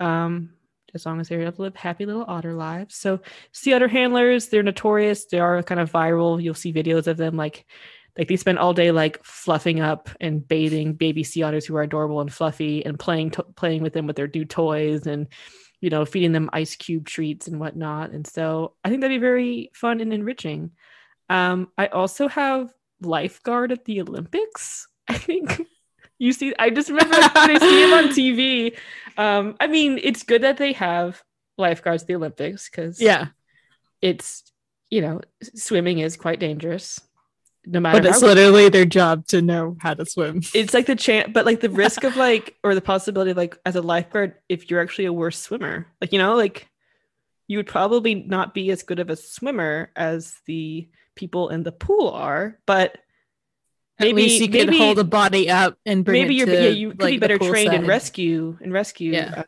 Speaker 1: um, as long as they're able to live happy little otter lives. So sea otter handlers they're notorious they are kind of viral. You'll see videos of them like like they spend all day like fluffing up and bathing baby sea otters who are adorable and fluffy and playing to- playing with them with their new toys and you know feeding them ice cube treats and whatnot. And so i think that'd be very fun and enriching. Um i also have lifeguard at the olympics i think. You see i just remember when i see him on tv um i mean it's good that they have lifeguards at the olympics because
Speaker 2: Yeah.
Speaker 1: it's you know swimming is quite dangerous no matter
Speaker 2: But it's literally their job to know how to swim.
Speaker 1: it's like the chance but like the risk of like or the possibility of like as a lifeguard if you're actually a worse swimmer like you know like you would probably not be as good of a swimmer as the people in the pool are but
Speaker 2: least you could
Speaker 1: maybe-
Speaker 2: hold a body up and bring
Speaker 1: maybe
Speaker 2: it
Speaker 1: you're
Speaker 2: to,
Speaker 1: yeah you could
Speaker 2: like,
Speaker 1: be better trained in rescue and rescue
Speaker 2: Yeah.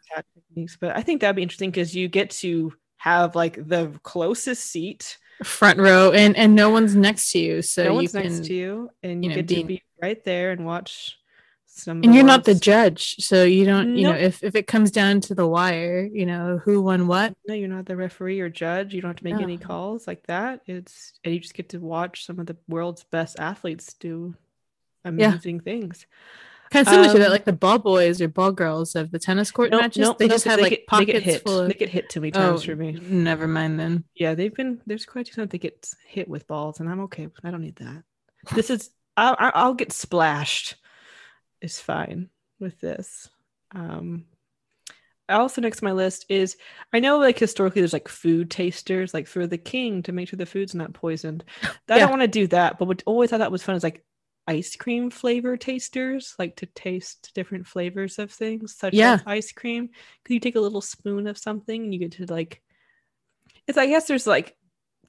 Speaker 1: techniques but i think that'd be interesting because you get to have like the closest seat
Speaker 2: front row and and no one's next to you so
Speaker 1: no
Speaker 2: you
Speaker 1: one's
Speaker 2: can
Speaker 1: next to you and you,
Speaker 2: you know,
Speaker 1: get to
Speaker 2: being-
Speaker 1: be right there and watch some
Speaker 2: and you're not the judge so you don't you know if if it comes down to the wire you know who won what.
Speaker 1: No you're not the referee or judge you don't have to make any calls like that it's and you just get to watch some of the world's best athletes do amazing things
Speaker 2: kind of similar to that
Speaker 1: Um,
Speaker 2: like the ball boys or ball girls of the tennis court
Speaker 1: Nope,
Speaker 2: matches
Speaker 1: nope,
Speaker 2: they
Speaker 1: nope,
Speaker 2: just have
Speaker 1: they
Speaker 2: like
Speaker 1: get, they
Speaker 2: pockets
Speaker 1: get hit.
Speaker 2: full of
Speaker 1: they get hit too many
Speaker 2: oh
Speaker 1: times for me.
Speaker 2: never mind then.
Speaker 1: Yeah they've been there's quite a few times they get hit with balls and i'm okay i don't need that. This is I'll, I'll I'll get splashed it's fine with this. Um also next to my list is i know like historically there's like food tasters like for the king to make sure the food's not poisoned. I
Speaker 2: Yeah.
Speaker 1: don't want to do that but what always thought that was fun is like ice cream flavor tasters like to taste different flavors of things such
Speaker 2: Yeah.
Speaker 1: as ice cream because you take a little spoon of something and you get to like it's i guess there's like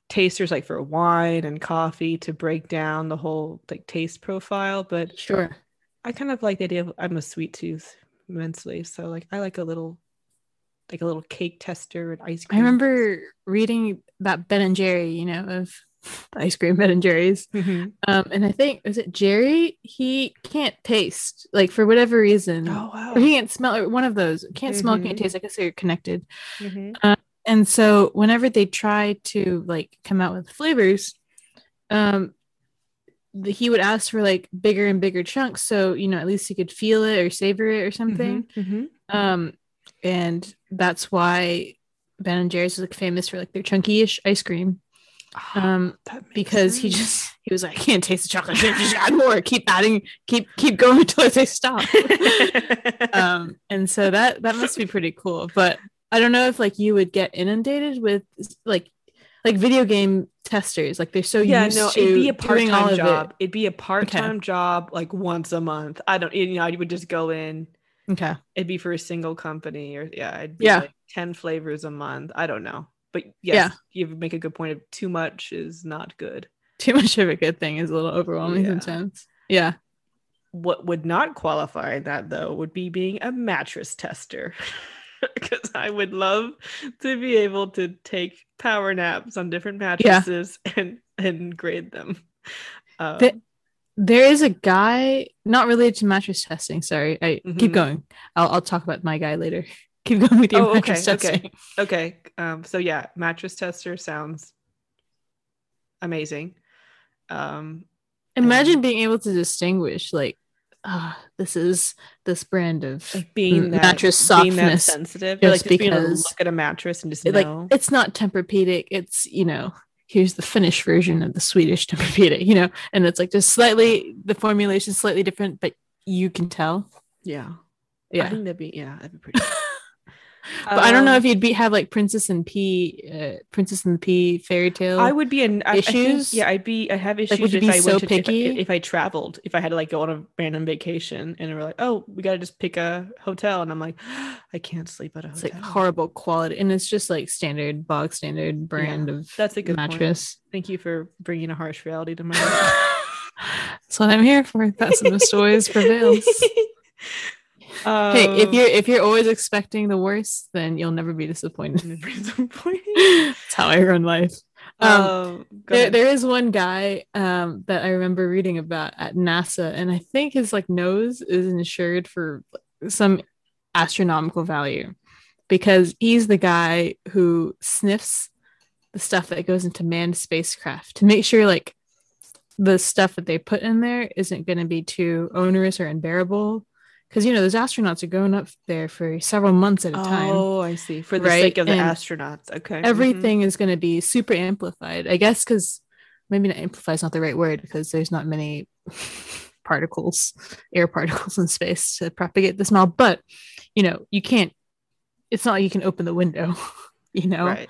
Speaker 1: tasters like for wine and coffee to break down the whole like taste profile but
Speaker 2: sure
Speaker 1: I kind of like the idea of I'm a sweet tooth immensely. So like I like a little like a little cake tester and ice cream.
Speaker 2: i remember reading about ben and jerry you know of ice cream ben and jerry's
Speaker 1: Mhm.
Speaker 2: um and i think was it jerry he can't taste like for whatever reason
Speaker 1: Oh wow.
Speaker 2: or he can't smell or one of those can't smell can't
Speaker 1: Mhm.
Speaker 2: taste i guess they're connected
Speaker 1: Mhm.
Speaker 2: and so whenever they try to like come out with flavors um the, he would ask for like bigger and bigger chunks so you know at least he could feel it or savor it or something
Speaker 1: Mhm. Mhm.
Speaker 2: um and that's why ben and jerry's is like famous for like their chunky-ish ice cream um
Speaker 1: That makes
Speaker 2: because he just he was like i can't taste the chocolate just add more keep adding keep keep going until they stop um and so that that must be pretty cool but i don't know if like you would get inundated with like like video game testers like they're so
Speaker 1: yeah,
Speaker 2: used
Speaker 1: no,
Speaker 2: to
Speaker 1: it'd be a part-time
Speaker 2: of
Speaker 1: job. It'd be a part-time job like once a month. I don't you know, I would just go in.
Speaker 2: okay
Speaker 1: It'd be for a single company or yeah, it'd be
Speaker 2: Yeah.
Speaker 1: like 10 flavors a month. I don't know. But
Speaker 2: Yeah.
Speaker 1: you make a good point of too much is not good.
Speaker 2: too much of a good thing is a little overwhelming
Speaker 1: Yeah.
Speaker 2: sometimes yeah
Speaker 1: what would not qualify that though would be being a mattress tester. Because I would love to be able to take power naps on different mattresses yeah. and and grade them.
Speaker 2: Um, the, there is a guy not related to mattress testing. Sorry, I mm-hmm. keep going. I'll I'll talk about my guy later. Keep going with your oh,
Speaker 1: mattress okay. Okay. Okay. Um. So yeah, mattress tester sounds amazing. Um.
Speaker 2: Imagine and- being able to distinguish like uh, this is this brand of
Speaker 1: like being that,
Speaker 2: mattress softness being that
Speaker 1: sensitive just like because look at a mattress and just
Speaker 2: like know. it's not Tempur-Pedic it's you know here's the Finnish version of the Swedish Tempur-Pedic you know and it's like just slightly the formulation slightly different but you can tell
Speaker 1: yeah
Speaker 2: yeah
Speaker 1: I think that'd be yeah that'd be pretty
Speaker 2: but um, I don't know if um, you'd be have like Princess and P, uh, Princess and the Pea fairy tale.
Speaker 1: I would be in I, issues. I think, yeah, I'd be. I have issues
Speaker 2: like, if I so went to, picky?
Speaker 1: If, if, I traveled, if I had to like go on a random vacation, and we're like, oh, we got to just pick a hotel, and I'm like, I can't sleep at a hotel.
Speaker 2: It's like horrible quality, and it's just like standard bog standard brand yeah, of
Speaker 1: that's a good
Speaker 2: mattress.
Speaker 1: Point. Thank you for bringing a harsh reality to my life.
Speaker 2: that's what I'm here for. Pessimist always prevails. Um, hey, if you're if you're always expecting the worst, then you'll never be disappointed. Never disappointed. That's how I run life. Um, um there, there is one guy um, that I remember reading about at NASA, and I think his like nose is insured for some astronomical value because he's the guy who sniffs the stuff that goes into manned spacecraft to make sure like the stuff that they put in there isn't going to be too onerous or unbearable because you know those astronauts are going up there for several months at a time.
Speaker 1: Oh, I see. For the right? sake of the and astronauts, okay.
Speaker 2: Everything mm-hmm. is going to be super amplified, I guess, because maybe not amplify is not the right word because there's not many particles, air particles in space to propagate the smell. But you know, you can't. It's not like you can open the window, you know.
Speaker 1: Right.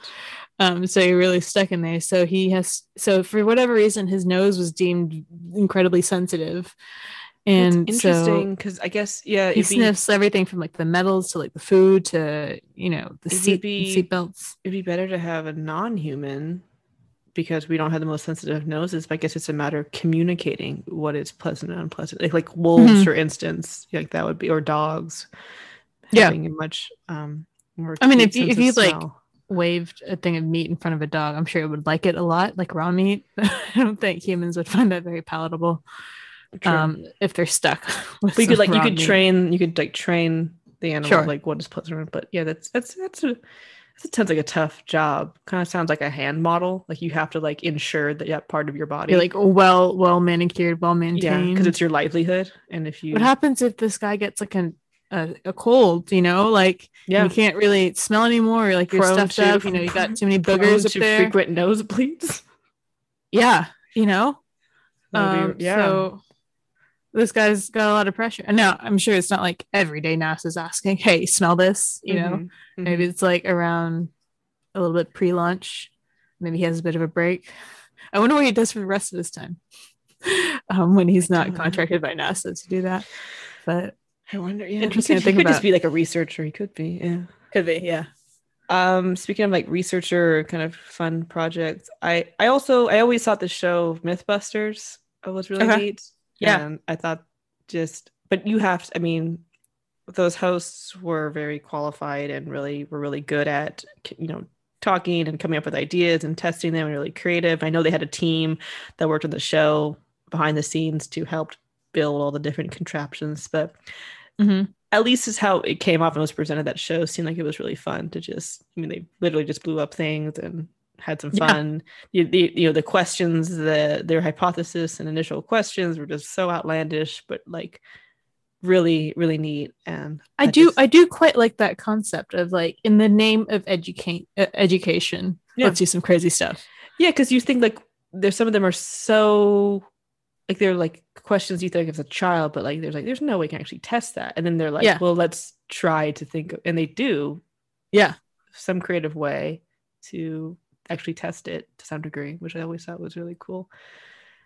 Speaker 2: Um, so you're really stuck in there. So he has. So for whatever reason, his nose was deemed incredibly sensitive and
Speaker 1: interesting because so I guess yeah,
Speaker 2: he sniffs be, everything from like the metals to like the food to you know the seat be, seat belts.
Speaker 1: It'd be better to have a non-human because we don't have the most sensitive noses. But I guess it's a matter of communicating what is pleasant and unpleasant. Like like wolves, mm-hmm. for instance, like that would be or dogs.
Speaker 2: Yeah,
Speaker 1: much um.
Speaker 2: I mean, if you if you like waved a thing of meat in front of a dog, I'm sure it would like it a lot, like raw meat. I don't think humans would find that very palatable. True. um if they're stuck
Speaker 1: but you could like you could meat. train you could like train the animal sure. like what is pleasant but yeah that's that's that's a that sounds like a tough job kind of sounds like a hand model like you have to like ensure that that part of your body
Speaker 2: You're like well well manicured well maintained
Speaker 1: yeah because it's your livelihood and if you
Speaker 2: what happens if this guy gets like an a, a, cold, you know, like yeah. you can't really smell anymore. Like you're stuffed to, up, you know, you got too many boogers up there.
Speaker 1: Frequent nosebleeds.
Speaker 2: Yeah, you know. Um, yeah. So this guy's got a lot of pressure. And now I'm sure it's not like every day NASA's asking, hey, smell this, you know? Mm-hmm. Mm-hmm. Maybe it's like around a little bit pre launch. Maybe he has a bit of a break. I wonder what he does for the rest of his time um, when he's not contracted by NASA to do that. But
Speaker 1: I wonder, yeah, interesting he could, to think he could about. just be like a researcher. He could be, yeah.
Speaker 2: Could be, yeah.
Speaker 1: Um, speaking of like researcher kind of fun projects, I I also I always thought the show Mythbusters was really okay. neat
Speaker 2: yeah. And
Speaker 1: I thought just, but you have, to, I mean, those hosts were very qualified and really were really good at, you know, talking and coming up with ideas and testing them and really creative. I know they had a team that worked on the show behind the scenes to help build all the different contraptions, but mm-hmm. at least is how it came off and was presented. That show seemed like it was really fun to just, I mean, they literally just blew up things and had some fun. Yeah. You, the, you know, the questions, the their hypothesis and initial questions were just so outlandish, but like really, really neat. And
Speaker 2: I, I do, just... I do quite like that concept of like in the name of educate uh, education, yeah. let's do some crazy stuff.
Speaker 1: Yeah, because you think like there's some of them are so like they're like questions you think of as a child, but like there's like there's no way you can actually test that, and then they're like, yeah. well, let's try to think, and they do,
Speaker 2: yeah,
Speaker 1: some creative way to actually test it to some degree, which I always thought was really cool.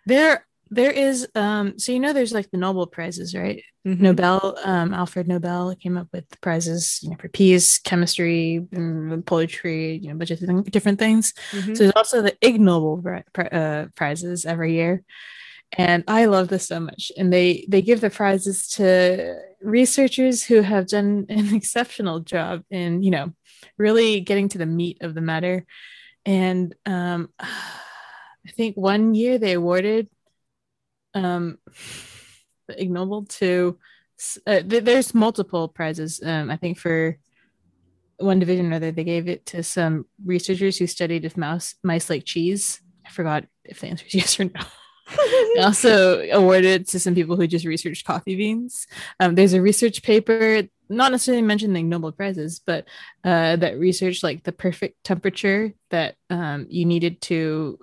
Speaker 2: There there is um so you know there's like the Nobel prizes, right? Mm-hmm. Nobel, um Alfred Nobel came up with prizes, you know, for peace, chemistry, um, poetry, you know, a bunch of th- different things. Mm-hmm. So there's also the Ig Nobel uh, prizes every year. and I love this so much. And they they give the prizes to researchers who have done an exceptional job in you know really getting to the meat of the matter. And um, I think one year they awarded um, the Ig Nobel to. Uh, th- there's multiple prizes. Um, I think for one division or another, they gave it to some researchers who studied if mouse mice like cheese. I forgot if the answer is yes or no. also awarded to some people who just researched coffee beans. Um, there's a research paper, not necessarily mentioning Nobel prizes, but uh, that researched like the perfect temperature that um, you needed to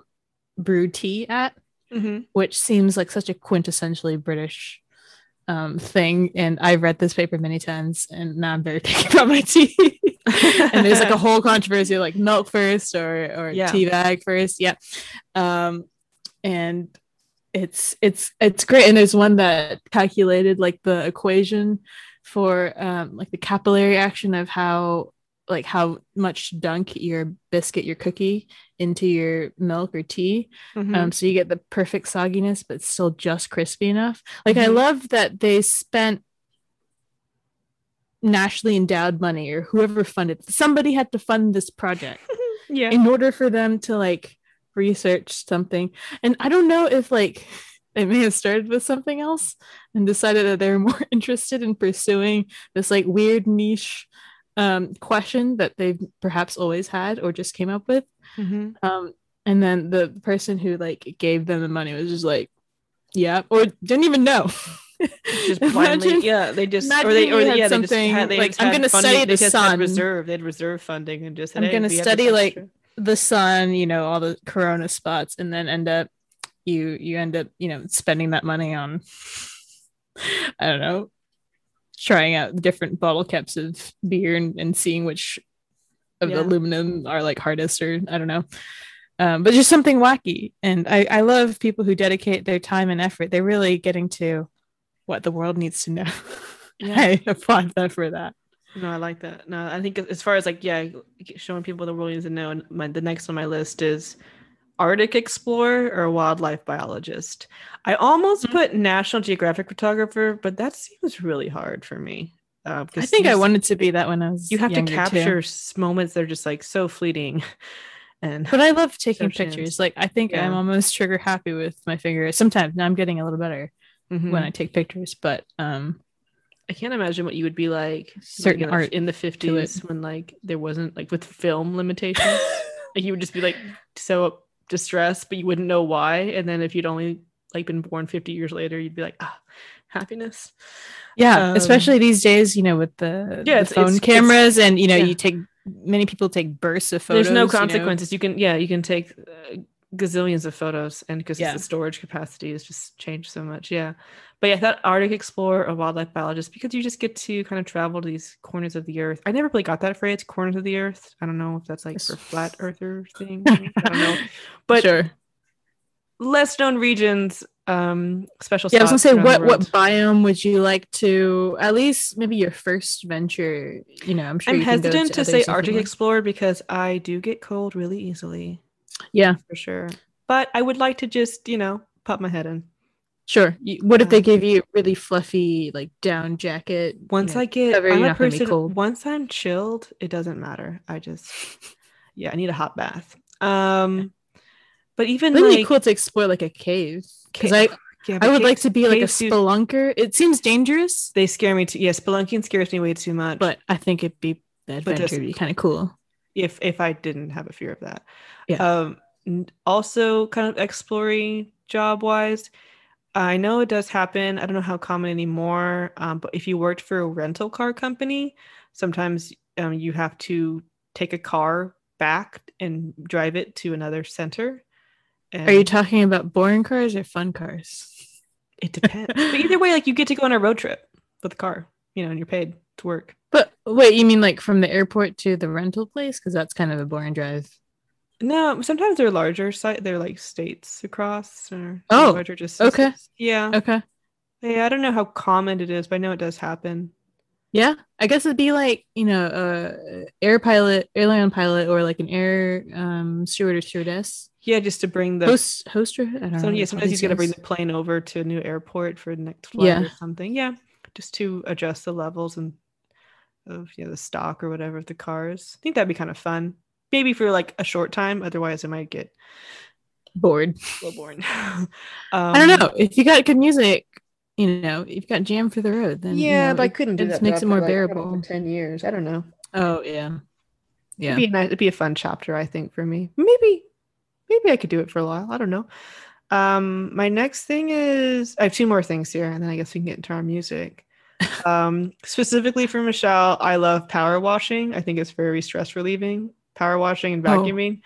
Speaker 2: brew tea at,
Speaker 1: Mm-hmm.
Speaker 2: which seems like such a quintessentially British um, thing. And I've read this paper many times, and now I'm very picky about my tea. and there's like a whole controversy like milk first or or
Speaker 1: Yeah.
Speaker 2: tea bag first yeah um and it's it's it's great and there's one that calculated like the equation for um like the capillary action of how like how much dunk your biscuit your cookie into your milk or tea
Speaker 1: Mhm.
Speaker 2: um so you get the perfect sogginess but still just crispy enough like i
Speaker 1: Mhm.
Speaker 2: love that they spent nationally endowed money or whoever funded somebody had to fund this project
Speaker 1: yeah.
Speaker 2: in order for them to like research something and i don't know if like they may have started with something else and decided that they were more interested in pursuing this like weird niche um question that they've perhaps always had or just came up with
Speaker 1: Mhm.
Speaker 2: um and then the person who like gave them the money was just like yeah or didn't even know
Speaker 1: Just blindly,
Speaker 2: Imagine-
Speaker 1: yeah. They just or they or
Speaker 2: had
Speaker 1: yeah, they just
Speaker 2: something
Speaker 1: had, they
Speaker 2: like,
Speaker 1: just
Speaker 2: I'm gonna
Speaker 1: funding,
Speaker 2: study
Speaker 1: they
Speaker 2: the sun.
Speaker 1: reserve. They had reserve funding and just said,
Speaker 2: I'm
Speaker 1: "Hey,
Speaker 2: gonna study, like, the sun you know all the corona spots and then end up you you end up you know spending that money on i don't know trying out different bottle caps of beer and, and seeing which of
Speaker 1: Yeah.
Speaker 2: the aluminum are like hardest or i don't know um, but just something wacky and I, I love people who dedicate their time and effort they're really getting to what the world needs to know
Speaker 1: Yeah.
Speaker 2: i applaud them for that
Speaker 1: No, I like that. No, I think as far as like yeah, showing people the world needs to know. And my the next on my list is Arctic explorer or a wildlife biologist. I almost
Speaker 2: Mhm.
Speaker 1: put National Geographic photographer, but that seems really hard for me. Uh,
Speaker 2: i think I wanted to be that when i was
Speaker 1: You have to
Speaker 2: younger, too.
Speaker 1: capture moments that are just like so fleeting, and
Speaker 2: But I love taking
Speaker 1: chance.
Speaker 2: pictures. Like I think I'm almost trigger happy with my finger. Sometimes now I'm getting a little better
Speaker 1: Mhm.
Speaker 2: when I take pictures, but um
Speaker 1: I can't imagine what you would be like
Speaker 2: Certain
Speaker 1: in the-
Speaker 2: art
Speaker 1: in the fifties when like there wasn't like with film limitations. like you would just be like so distressed, but you wouldn't know why. And then if you'd only like been born 50 years later, you'd be like, ah, happiness.
Speaker 2: yeah,
Speaker 1: Um,
Speaker 2: especially these days, you know, with the,
Speaker 1: Yeah,
Speaker 2: the
Speaker 1: it's-
Speaker 2: phone
Speaker 1: it's- it's-
Speaker 2: cameras and you know,
Speaker 1: yeah.
Speaker 2: you take many people take bursts of photos.
Speaker 1: There's no
Speaker 2: you know.
Speaker 1: consequences. You, can yeah, you can take uh, gazillions of photos, and because
Speaker 2: Yeah.
Speaker 1: the storage capacity has just changed so much. Yeah, but yeah, I thought Arctic explorer or wildlife biologist because you just get to kind of travel to these corners of the earth. I never really got that phrase, corners of the earth. I don't know if that's like for flat earther thing. I don't know, but
Speaker 2: sure.
Speaker 1: less known regions, um, special.
Speaker 2: Yeah, I was gonna say what what biome would you like to at least maybe your first venture, you know, I'm sure
Speaker 1: I'm
Speaker 2: you can go
Speaker 1: hesitant to
Speaker 2: others
Speaker 1: say Arctic explorer because I do get cold really easily.
Speaker 2: Yeah,
Speaker 1: for sure. But I would like to just, you know, pop my head in.
Speaker 2: sure. You, what if they gave you a really fluffy like down jacket? you
Speaker 1: Once
Speaker 2: know,
Speaker 1: I get, I'm a
Speaker 2: not gonna be
Speaker 1: person. Once I'm chilled, it doesn't matter. I just, yeah, I need a hot bath. Um, but even
Speaker 2: That'd
Speaker 1: like,
Speaker 2: cool to explore like a cave because I
Speaker 1: yeah,
Speaker 2: I would like to be like a
Speaker 1: caves do-
Speaker 2: spelunker. It seems dangerous,
Speaker 1: They scare me too. Yeah, spelunking scares me way too much.
Speaker 2: but I think it'd be the adventure
Speaker 1: just,
Speaker 2: would be kind of cool.
Speaker 1: If if I didn't have a fear of that.
Speaker 2: Yeah.
Speaker 1: Um also kind of exploring job wise. I know it does happen. I don't know how common anymore. Um, but if you worked for a rental car company, sometimes um, you have to take a car back and drive it to another center.
Speaker 2: Are you talking about boring cars or fun cars?
Speaker 1: it depends. but either way, like you get to go on a road trip with a car, you know, and you're paid to work.
Speaker 2: But wait, you mean like from the airport to the rental place? Because that's kind of a boring drive.
Speaker 1: No, sometimes they're larger site. They're like states across or
Speaker 2: Oh,
Speaker 1: larger just
Speaker 2: okay.
Speaker 1: Yeah.
Speaker 2: Okay.
Speaker 1: Yeah, I don't know how common it is, but I know it does happen.
Speaker 2: Yeah, I guess it'd be like you know, uh, air pilot, airline pilot, or like an air um, steward or stewardess.
Speaker 1: Yeah, just to bring the
Speaker 2: host hoster. I don't
Speaker 1: So
Speaker 2: know.
Speaker 1: yeah, sometimes he's gonna bring the plane over to a new airport for the next flight
Speaker 2: Yeah.
Speaker 1: or something. Yeah, just to adjust the levels and of you know the stock or whatever of the cars. I think that'd be kind of fun. Maybe for like a short time. Otherwise, I might get
Speaker 2: bored.
Speaker 1: a little boring.
Speaker 2: I don't
Speaker 1: Um,
Speaker 2: know. If you got good music, you know, if you've got Jam for the Road, then you
Speaker 1: Yeah,
Speaker 2: know,
Speaker 1: but I couldn't do
Speaker 2: it
Speaker 1: that.
Speaker 2: makes it more
Speaker 1: like, I don't know,
Speaker 2: bearable.
Speaker 1: for Ten years. I don't know.
Speaker 2: Oh yeah, yeah.
Speaker 1: It'd be a nice, it'd be a fun chapter, I think, for me. Maybe, maybe I could do it for a while. I don't know. Um, my next thing is I have two more things here, and then I guess we can get into our music. Um, specifically for Michelle, I love power washing. I think it's very stress relieving. Power washing and
Speaker 2: Oh.
Speaker 1: vacuuming.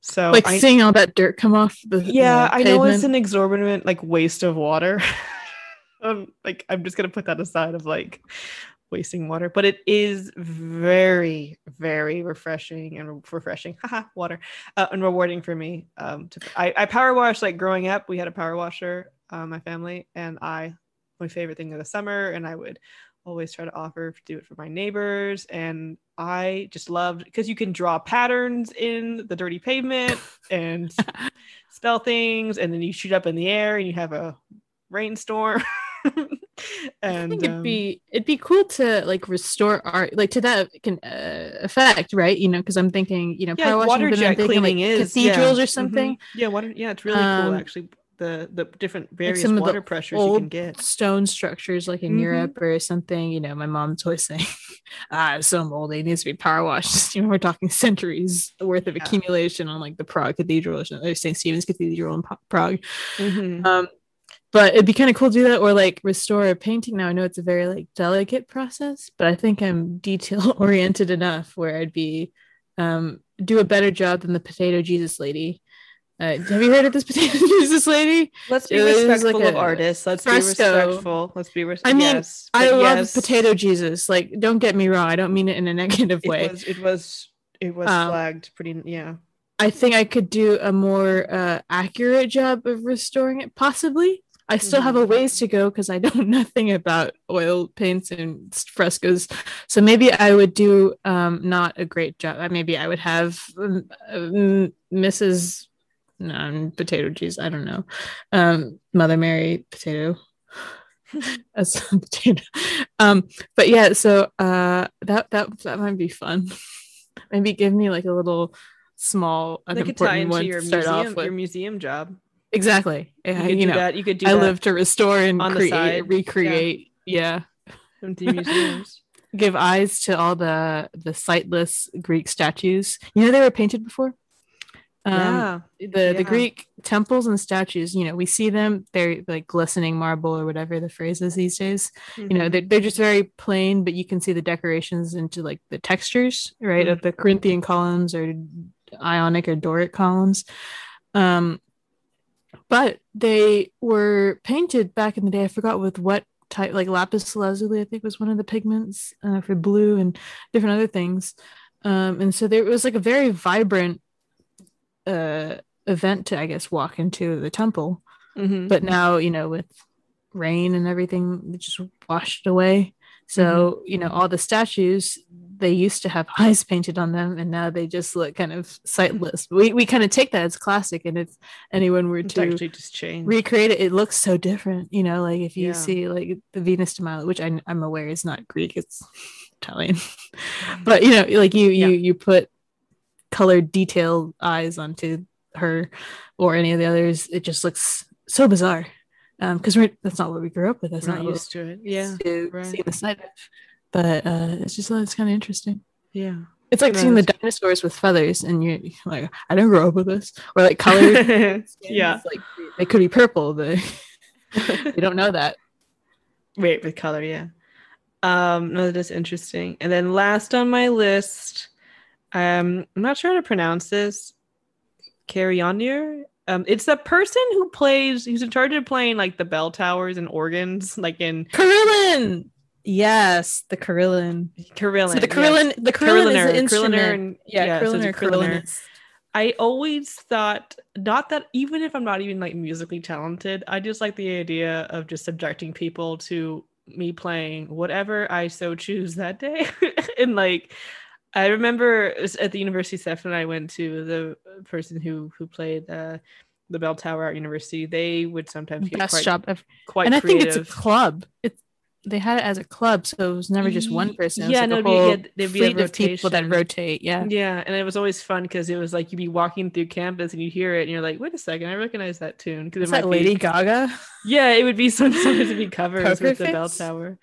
Speaker 1: So
Speaker 2: like
Speaker 1: I,
Speaker 2: seeing all that dirt come off the
Speaker 1: yeah,
Speaker 2: the
Speaker 1: I know it's an exorbitant like waste of water. um, like I'm just gonna put that aside of like wasting water, but it is very, very refreshing and re- refreshing. Haha, water uh, and rewarding for me. Um, to I, I power wash like growing up. We had a power washer, uh, my family, and I my favorite thing of the summer, and I would always try to offer to do it for my neighbors and i just loved because you can draw patterns in the dirty pavement and spell things and then you shoot up in the air and you have a rainstorm and
Speaker 2: think it'd
Speaker 1: um,
Speaker 2: be it'd be cool to like restore art like to that can uh, effect, right? You know, because I'm thinking, you know,
Speaker 1: yeah
Speaker 2: power
Speaker 1: water
Speaker 2: but then I'm
Speaker 1: jet
Speaker 2: thinking, like,
Speaker 1: cleaning is
Speaker 2: cathedrals
Speaker 1: yeah.
Speaker 2: or something.
Speaker 1: Mhm. yeah water yeah it's really
Speaker 2: Um,
Speaker 1: cool actually the the different various
Speaker 2: some the
Speaker 1: water pressures you can get
Speaker 2: stone structures like in
Speaker 1: Mhm.
Speaker 2: Europe or something. You know, my mom's always saying, ah, it's so moldy, it needs to be power washed. You know, we're talking centuries worth of
Speaker 1: Yeah.
Speaker 2: accumulation on like the Prague Cathedral or St. Stephen's Cathedral in Prague.
Speaker 1: Mhm.
Speaker 2: Um, but it'd be kind of cool to do that or like restore a painting. Now I know it's a very like delicate process, but I think I'm detail oriented enough where I'd be um do a better job than the potato Jesus lady. Uh, have you heard of this potato Jesus lady?
Speaker 1: let's be
Speaker 2: it
Speaker 1: respectful
Speaker 2: like
Speaker 1: of artists let's be respectful let's be res-
Speaker 2: I mean,
Speaker 1: yes,
Speaker 2: I love
Speaker 1: yes,
Speaker 2: potato Jesus. Like, don't get me wrong. I don't mean it in a negative
Speaker 1: it
Speaker 2: way.
Speaker 1: was it was it was
Speaker 2: Um,
Speaker 1: flagged pretty yeah
Speaker 2: I think I could do a more uh, accurate job of restoring it, possibly. I still have a
Speaker 1: Mhm.
Speaker 2: ways to go because I know nothing about oil paints and frescoes. So maybe I would do um, not a great job. Maybe I would have um, um, Mrs. No, potato cheese. I don't know. Um, Mother Mary potato. As potato. Um, but yeah, so uh, that that that might be fun. Maybe give me like a little small
Speaker 1: They could tie into
Speaker 2: one
Speaker 1: your
Speaker 2: to start off
Speaker 1: museum,
Speaker 2: with.
Speaker 1: your museum job.
Speaker 2: Exactly.
Speaker 1: You
Speaker 2: Yeah,
Speaker 1: could
Speaker 2: you know,
Speaker 1: that. You could do
Speaker 2: I live to restore and create, recreate. Yeah.
Speaker 1: empty museums.
Speaker 2: Give eyes to all the the sightless Greek statues. You know they were painted before. Um,
Speaker 1: yeah.
Speaker 2: the
Speaker 1: Yeah.
Speaker 2: the Greek temples and statues. You know, we see them. They're like glistening marble or whatever the phrase is these days. You know,
Speaker 1: Mhm.
Speaker 2: they're they're just very plain, but you can see the decorations into like the textures, right,
Speaker 1: Mm.
Speaker 2: of the Corinthian columns or Ionic or Doric columns. Um, but they were painted back in the day. I forgot with what type, like lapis lazuli, I think was one of the pigments uh, for blue and different other things. Um, and so there was like a very vibrant uh, event to, I guess, walk into the temple.
Speaker 1: Mhm.
Speaker 2: But now, you know, with rain and everything, it just washed away. So, you know, all the statues, they used to have eyes painted on them, and now they just look kind of sightless. We, we kind of take that as classic, and if anyone were to
Speaker 1: actually just changed.
Speaker 2: recreate it, it looks so different. You know, like if you
Speaker 1: Yeah.
Speaker 2: see like the Venus de Milo, which I, I'm aware is not Greek, it's Italian, but you know, like you
Speaker 1: Yeah.
Speaker 2: you you put colored detailed eyes onto her or any of the others, it just looks so bizarre. Um, because we're that's not what we grew up with. That's
Speaker 1: We're
Speaker 2: not what
Speaker 1: used to it. Yeah.
Speaker 2: to
Speaker 1: right.
Speaker 2: seeing the side of. But uh, it's just it's kind of interesting.
Speaker 1: Yeah.
Speaker 2: It's like seeing the dinosaurs with feathers, and you're like, I didn't grow up with this, or like colored. skins,
Speaker 1: yeah.
Speaker 2: like they could be purple. They you don't know that.
Speaker 1: Wait, with color, yeah. Um, no, that is interesting. And then last on my list, um, I'm not sure how to pronounce this. Carrionier. Um, it's the person who plays, who's in charge of playing like the bell towers and organs, like in
Speaker 2: Carillon. Yes, the carillon.
Speaker 1: Carillon.
Speaker 2: So the
Speaker 1: yes.
Speaker 2: carillon, the carillon is an instrument. Yeah,
Speaker 1: yeah, so
Speaker 2: carillon
Speaker 1: it's
Speaker 2: or
Speaker 1: carillioner. I always thought not that even if I'm not even like musically talented, I just like the idea of just subjecting people to me playing whatever I so choose that day. and like I remember at the University and I went to the person who who played uh, the bell tower at university. They would sometimes get
Speaker 2: Best
Speaker 1: quite,
Speaker 2: job ever.
Speaker 1: quite
Speaker 2: and I think it's a club. It's they had it as a club, so it was never just one person.
Speaker 1: Yeah,
Speaker 2: like
Speaker 1: no, it'd be-
Speaker 2: whole
Speaker 1: yeah, be
Speaker 2: fleet of people that rotate. Yeah.
Speaker 1: Yeah, and it was always fun because it was like you'd be walking through campus and you hear it and you're like, wait a second, I recognize that tune because
Speaker 2: Is that Lady Gaga?
Speaker 1: Yeah, it would be some sometimes it'd be covers
Speaker 2: Poker
Speaker 1: with the bell tower.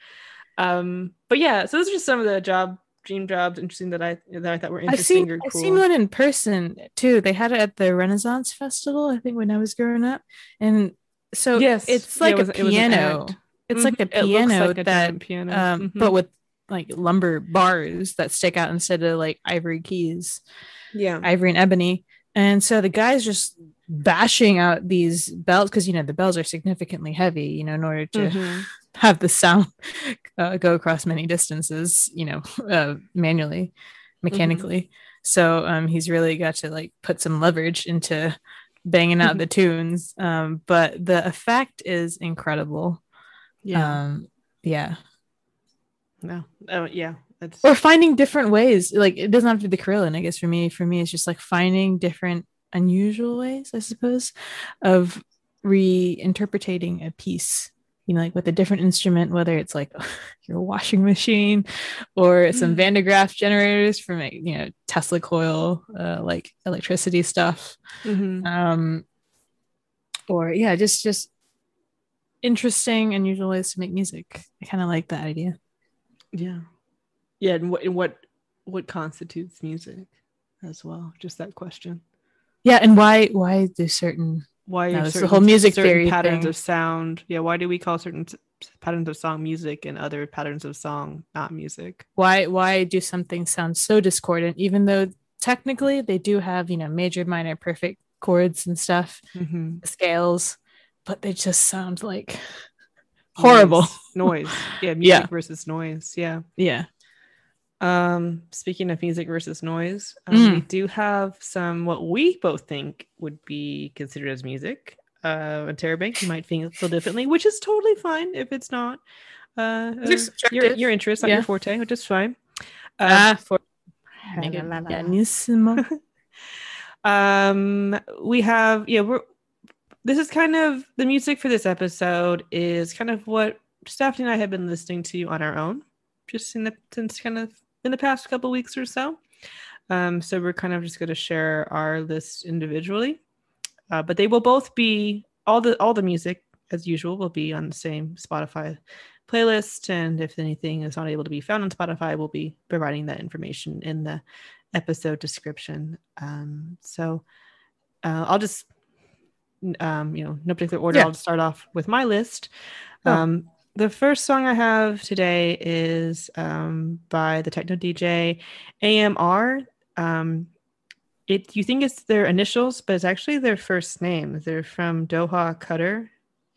Speaker 1: Um, but yeah, so those are just some of the job dream jobs interesting that I that I thought were
Speaker 2: I've
Speaker 1: interesting
Speaker 2: seen
Speaker 1: or
Speaker 2: I've seen one in person too. They had it at the Renaissance Festival, I think, when I was growing up. And so
Speaker 1: Yes,
Speaker 2: it's
Speaker 1: yeah,
Speaker 2: like
Speaker 1: it was-
Speaker 2: a
Speaker 1: it
Speaker 2: piano. It's like a
Speaker 1: Mhm, looks
Speaker 2: piano
Speaker 1: like
Speaker 2: that
Speaker 1: piano.
Speaker 2: um
Speaker 1: Mhm.
Speaker 2: but with like lumber bars that stick out instead of like ivory keys,
Speaker 1: yeah,
Speaker 2: ivory and ebony. And so the guy's just bashing out these bells because you know the bells are significantly heavy, you know, in order to
Speaker 1: Mhm.
Speaker 2: have the sound uh, go across many distances, you know, uh, manually, mechanically. So um, he's really got to like put some leverage into banging out the tunes. Um, but the effect is incredible.
Speaker 1: Yeah,
Speaker 2: Um, yeah.
Speaker 1: no, oh yeah, it's
Speaker 2: Or finding different ways. Like it doesn't have to be the carillon, I guess for me. For me, it's just like finding different unusual ways, I suppose, of reinterpreting a piece. You know, like with a different instrument, whether it's like your washing machine or some
Speaker 1: Mm.
Speaker 2: Van de Graaff generators from you know Tesla coil, uh, like electricity stuff.
Speaker 1: Mhm.
Speaker 2: Um, or yeah, just just interesting, and unusual ways to make music. I kind of like that idea.
Speaker 1: yeah, yeah, and what and what what constitutes music as well? Just that question.
Speaker 2: Yeah, and why why do certain
Speaker 1: Why
Speaker 2: No, it's the
Speaker 1: certain-
Speaker 2: whole music
Speaker 1: certain
Speaker 2: theory
Speaker 1: patterns
Speaker 2: thing.
Speaker 1: of sound? Yeah, why do we call certain patterns of song music and other patterns of song not music?
Speaker 2: why why do something sound so discordant even though technically they do have you know major minor perfect chords and stuff
Speaker 1: Mm-hmm.
Speaker 2: scales but they just sound like horrible
Speaker 1: noise. Yeah, music
Speaker 2: Yeah.
Speaker 1: versus noise. Yeah.
Speaker 2: yeah
Speaker 1: Um, speaking of music versus noise, um, we
Speaker 2: Mm.
Speaker 1: do have some what we both think would be considered as music. Uh, and Terravang, you might think feel differently, which is totally fine if it's not. Uh,
Speaker 2: It's
Speaker 1: uh, your your interest, not
Speaker 2: Yeah.
Speaker 1: your forte, which is fine. Uh,
Speaker 2: ah for
Speaker 1: um we have yeah we're this is kind of the music for this episode is kind of what stephanie and i have been listening to on our own just in the since kind of in the past couple weeks or so. Um so we're kind of just going to share our list individually. Uh, but they will both be all the all the music as usual will be on the same spotify playlist. And if anything is not able to be found on spotify we'll be providing that information in the episode description. Um, so uh, I'll just, um, you know, no particular order.
Speaker 2: Yeah.
Speaker 1: I'll start off with my list.
Speaker 2: Oh.
Speaker 1: Um, the first song I have today is um, by the techno DJ AMR. Um, it you think it's their initials, but it's actually their first name. They're from Doha, Qatar,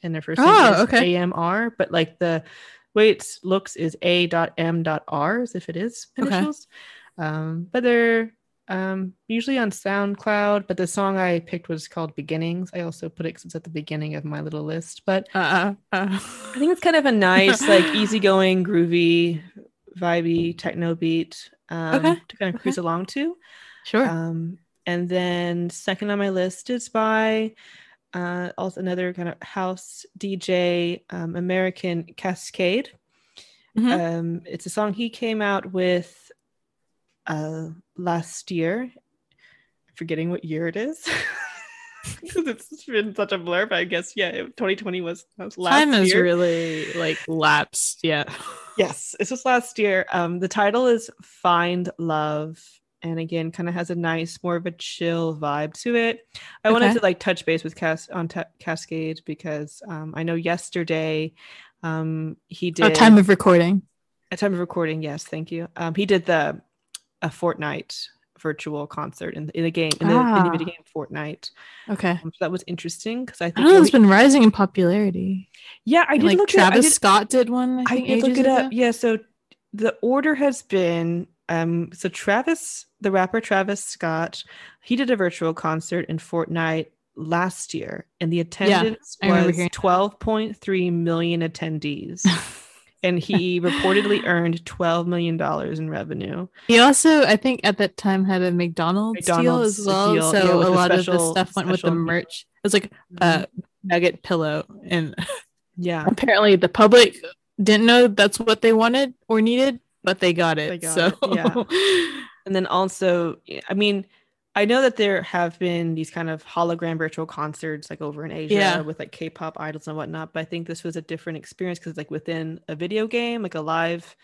Speaker 1: and their first name
Speaker 2: Oh,
Speaker 1: is
Speaker 2: okay.
Speaker 1: AMR. But like the way it looks is A.M.R, as if it is
Speaker 2: Okay.
Speaker 1: initials. Um, but they're um, usually on SoundCloud. But the song I picked was called Beginnings. I also put it 'cause it's at the beginning of my little list. But
Speaker 2: uh, uh,
Speaker 1: I think it's kind of a nice, like easygoing, groovy, vibey techno beat um,
Speaker 2: Okay,
Speaker 1: to kind of cruise along to.
Speaker 2: sure
Speaker 1: Um, and then second on my list is by uh, also another kind of house DJ, um, American Kaskade.
Speaker 2: Mhm.
Speaker 1: Um, it's a song he came out with uh, last year. Forgetting what year it is. Because it's been such a blur, but I guess yeah, 2020 was, was last
Speaker 2: time has
Speaker 1: year.
Speaker 2: really like lapsed yeah
Speaker 1: Yes, it's just last year. Um, the title is Find Love, and again, kind of has a nice, more of a chill vibe to it. I wanted to like touch base with Cas on Ta- Kaskade because um, I know yesterday um, he did
Speaker 2: oh time of recording
Speaker 1: A time of recording. Yes, thank you. Um, he did the a Fortnite virtual concert in the, in the game in the, in the
Speaker 2: Ah.
Speaker 1: video game Fortnite.
Speaker 2: okay
Speaker 1: Um, so that was interesting because I
Speaker 2: I
Speaker 1: think
Speaker 2: it's been rising in popularity.
Speaker 1: yeah, I did
Speaker 2: like
Speaker 1: look. I
Speaker 2: Travis
Speaker 1: did-
Speaker 2: Scott did one. I,
Speaker 1: I
Speaker 2: think,
Speaker 1: did look it up. Yeah, so the order has been um so Travis, the rapper Travis Scott, he did a virtual concert in Fortnite last year and the attendance
Speaker 2: I remember
Speaker 1: was 12.3 million attendees. and he reportedly earned twelve million dollars in revenue.
Speaker 2: He also, I think, at that time had a McDonald's, deal as well.
Speaker 1: deal,
Speaker 2: so
Speaker 1: yeah,
Speaker 2: a
Speaker 1: the
Speaker 2: lot of the stuff went with the merch. It was like a mm-hmm. nugget pillow, and
Speaker 1: Yeah,
Speaker 2: apparently the public didn't know that's what they wanted or needed, but they got it.
Speaker 1: They got
Speaker 2: so
Speaker 1: it, yeah. and then also, I mean, I know that there have been these kind of hologram virtual concerts like over in Asia
Speaker 2: Yeah.
Speaker 1: with like K-pop idols and whatnot, but I think this was a different experience because like within a video game, like a live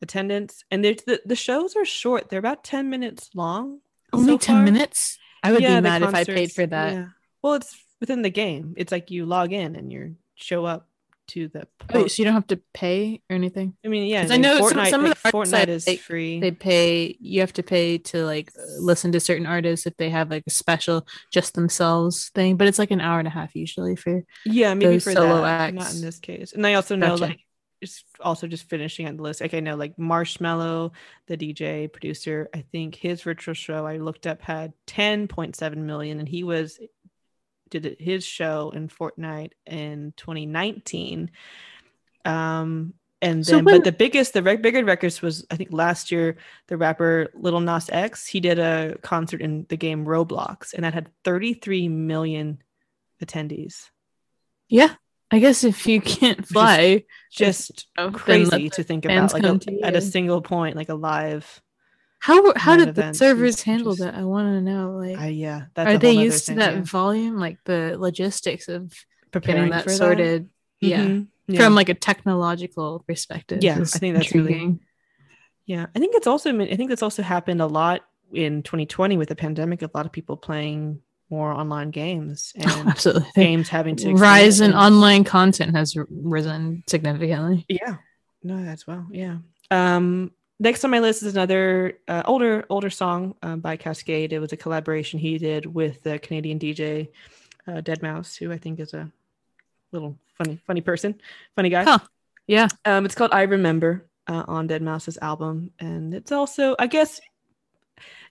Speaker 1: attendance, and the the shows are short; they're about ten minutes long.
Speaker 2: only
Speaker 1: so
Speaker 2: ten
Speaker 1: far.
Speaker 2: minutes. I would
Speaker 1: Yeah,
Speaker 2: be mad if I paid for that.
Speaker 1: yeah. Well, it's within the game. It's like you log in and you show up to the.
Speaker 2: Oh, so you don't have to pay or anything.
Speaker 1: I mean, yeah,
Speaker 2: 'Cause I
Speaker 1: like
Speaker 2: know some-
Speaker 1: Fortnite,
Speaker 2: some of
Speaker 1: like,
Speaker 2: the
Speaker 1: Fortnite is
Speaker 2: they-
Speaker 1: free.
Speaker 2: They pay. You have to pay to like listen to certain artists if they have like a special just themselves thing. But it's like an hour and a half usually for.
Speaker 1: Yeah, maybe
Speaker 2: those
Speaker 1: for
Speaker 2: solo
Speaker 1: that, not in this case. And I also know
Speaker 2: Gotcha.
Speaker 1: like just also just finishing on the list. Like I know like Marshmello, the DJ producer, I think his virtual show I looked up had 10.7 million and he was did his show in Fortnite in 2019. Um and
Speaker 2: So
Speaker 1: then
Speaker 2: when-
Speaker 1: but the biggest the rec- bigger records was I think last year the rapper Lil Nas X, he did a concert in the game Roblox and that had 33 million attendees.
Speaker 2: Yeah, I guess if you can't fly,
Speaker 1: just
Speaker 2: let
Speaker 1: crazy to think about like a, at a single point like a live
Speaker 2: How how did the servers handle that? I want to know. Like,
Speaker 1: I, yeah that's
Speaker 2: are they used to
Speaker 1: thing,
Speaker 2: that
Speaker 1: yeah.
Speaker 2: volume, like the logistics of
Speaker 1: preparing
Speaker 2: getting that sorted? Yeah.
Speaker 1: Mhm. yeah
Speaker 2: from like a technological perspective.
Speaker 1: Yeah, I think that's really- yeah i think it's also i think that's also happened a lot in 2020 with the pandemic a lot of people playing more online games and
Speaker 2: absolutely.
Speaker 1: games having to
Speaker 2: Rise in online content has risen significantly.
Speaker 1: yeah no that's well yeah um next on my list is another uh, older older song um, by Kaskade. It was a collaboration he did with the canadian dj uh, deadmau5 who i think is a little funny funny person funny guy.
Speaker 2: Huh. Yeah.
Speaker 1: um it's called i remember uh, on deadmau5's album. And it's also i guess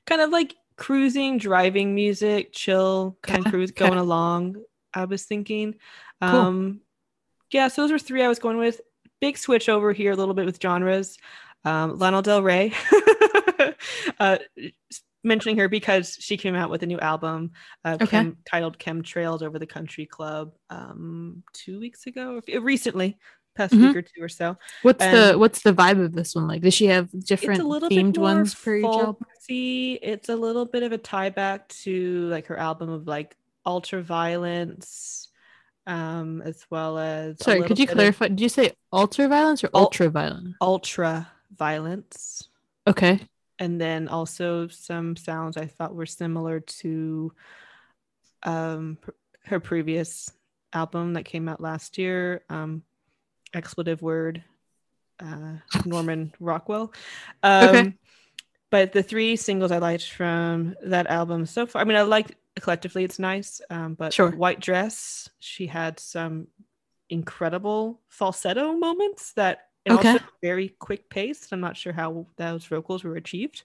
Speaker 1: kind of like cruising driving music chill kind of cruise going along i was thinking.
Speaker 2: Cool.
Speaker 1: um yeah so those were three i was going with. Big switch over here a little bit with genres um lana del rey uh mentioning her because she came out with a new album uh,
Speaker 2: Okay.
Speaker 1: Chem- titled chemtrails over the country club um two weeks ago recently past
Speaker 2: Mhm.
Speaker 1: week or two or so
Speaker 2: What's the what's the vibe of this one like? Does she have different
Speaker 1: it's a little
Speaker 2: themed ones for each album?
Speaker 1: It's a little bit of a tie back to like her album of like ultra violence, um, as well as
Speaker 2: Sorry, could you
Speaker 1: bit of
Speaker 2: clarify? Did you say ultra violence or
Speaker 1: Ul-
Speaker 2: ultra violence?
Speaker 1: ultra violence,
Speaker 2: Okay.
Speaker 1: and then also some sounds I thought were similar to um her previous album that came out last year, um, expletive word, uh, Norman Rockwell. Um,
Speaker 2: Okay.
Speaker 1: But the three singles I liked from that album so far, I mean, I like collectively, it's nice. Um, but
Speaker 2: Sure.
Speaker 1: White Dress, she had some incredible falsetto moments that, and
Speaker 2: Okay.
Speaker 1: also very quick pace. I'm not sure how those vocals were achieved.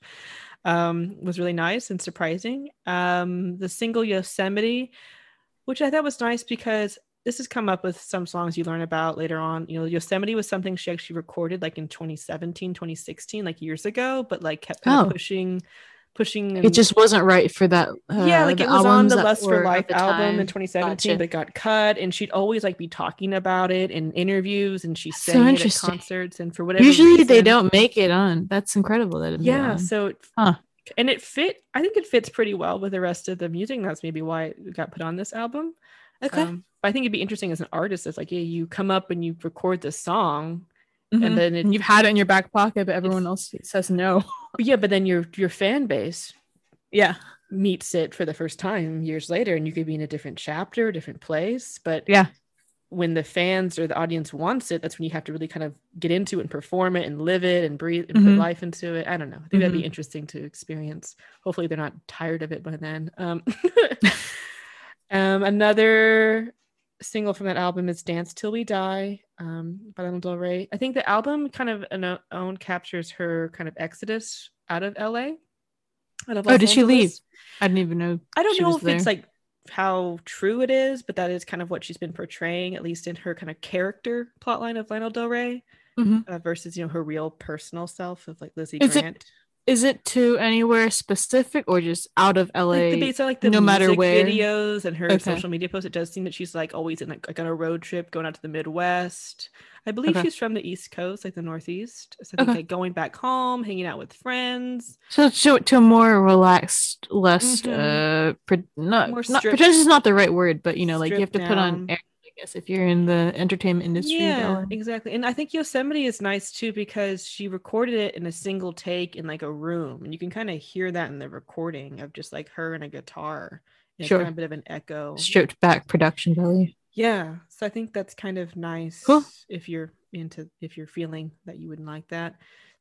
Speaker 1: Um, was really nice and surprising. Um, the single Yosemite, which I thought was nice because this has come up with some songs you learn about later on. You know, Yosemite was something she actually recorded like in 2017, 2016, like years ago, but like kept kind
Speaker 2: Oh.
Speaker 1: of pushing.
Speaker 2: It just wasn't right for that. Uh,
Speaker 1: yeah, like it was on the Lust for Life album in 2017,
Speaker 2: Gotcha.
Speaker 1: but got cut. And she'd always like be talking about it in interviews, and she
Speaker 2: That's so
Speaker 1: at concerts, and for whatever
Speaker 2: Usually they don't make it on. That's incredible that it made it
Speaker 1: Yeah, so it-
Speaker 2: Huh.
Speaker 1: and it fit. I think it fits pretty well with the rest of the music. That's maybe why it got put on this album.
Speaker 2: Okay.
Speaker 1: Um, but I think it'd be interesting as an artist. It's like, yeah, you come up and you record this song,
Speaker 2: Mhm.
Speaker 1: and then it,
Speaker 2: And you've had it in your back pocket, but everyone else says no.
Speaker 1: yeah, but then your your fan base
Speaker 2: Yeah.
Speaker 1: meets it for the first time years later, and you could be in a different chapter, a different place. But
Speaker 2: Yeah.
Speaker 1: when the fans or the audience wants it, that's when you have to really kind of get into it and perform it and live it and breathe and
Speaker 2: Mhm.
Speaker 1: put life into it. I don't know. I think that'd be
Speaker 2: Mhm.
Speaker 1: interesting to experience. Hopefully, they're not tired of it by then. Um, um, another single from that album is "Dance Till We Die" um, by Lana Del Rey. I think the album kind of own captures her kind of exodus out of LA. Out of
Speaker 2: Oh, did she leave? I didn't even know.
Speaker 1: I don't know if it's like how true it is, but that is kind of what she's been portraying, at least in her kind of character plotline of Lana Del Rey.
Speaker 2: Mhm.
Speaker 1: uh, versus you know her real personal self of like Lizzie
Speaker 2: Is it
Speaker 1: Grant.
Speaker 2: Is it to anywhere specific or just out of LA?
Speaker 1: like the like the
Speaker 2: no matter where?
Speaker 1: videos and her
Speaker 2: Okay.
Speaker 1: social media posts, it does seem that she's like always in like, like on a road trip going out to the Midwest. I believe
Speaker 2: Okay.
Speaker 1: she's from the East Coast, like the Northeast. So I think
Speaker 2: Okay.
Speaker 1: like going back home, hanging out with friends.
Speaker 2: So to, to a more relaxed, less
Speaker 1: Mhm.
Speaker 2: uh, pre- not
Speaker 1: More
Speaker 2: not pretentious is not the right word, but you know, like you have to
Speaker 1: stripped
Speaker 2: put
Speaker 1: down.
Speaker 2: on. Guess if you're in the entertainment industry,
Speaker 1: Yeah, exactly. And I think Yosemite is nice too because she recorded it in a single take in like a room, and you can kind of hear that in the recording of just like her and a guitar. And
Speaker 2: Sure.
Speaker 1: Kind of a bit of an echo.
Speaker 2: stripped back production value.
Speaker 1: Yeah, so I think that's kind of nice
Speaker 2: Cool.
Speaker 1: if you're into if you're feeling that you wouldn't like that.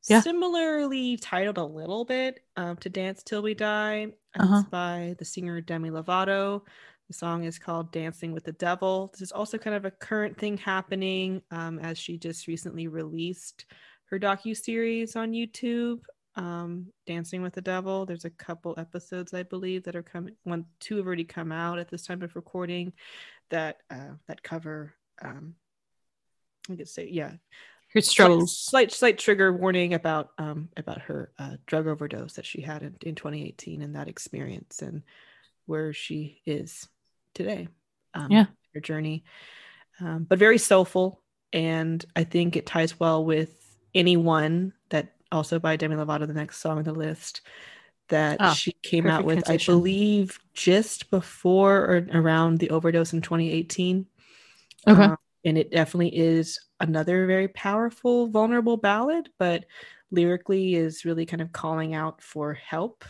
Speaker 2: Yeah.
Speaker 1: Similarly titled a little bit um, to Dance Till We Die.
Speaker 2: Uh-huh.
Speaker 1: It's by the singer Demi Lovato. The song is called Dancing with the Devil. This is also kind of a current thing happening um, as she just recently released her docu-series on YouTube, um, Dancing with the Devil. There's a couple episodes, I believe, that are coming. One, two have already come out at this time of recording that uh, that cover. Um, I could say, yeah,
Speaker 2: Her
Speaker 1: slight,
Speaker 2: struggles.
Speaker 1: slight slight trigger warning about um about her uh, drug overdose that she had in, in 2018 and that experience and where she is today. Um,
Speaker 2: Yeah.
Speaker 1: her journey, um, but very soulful, and I think it ties well with anyone that also by Demi Lovato, the next song on the list that
Speaker 2: Ah,
Speaker 1: she came out with,
Speaker 2: transition.
Speaker 1: I believe, just before or around the overdose in 2018.
Speaker 2: Okay.
Speaker 1: Um, and it definitely is another very powerful, vulnerable ballad, but lyrically is really kind of calling out for help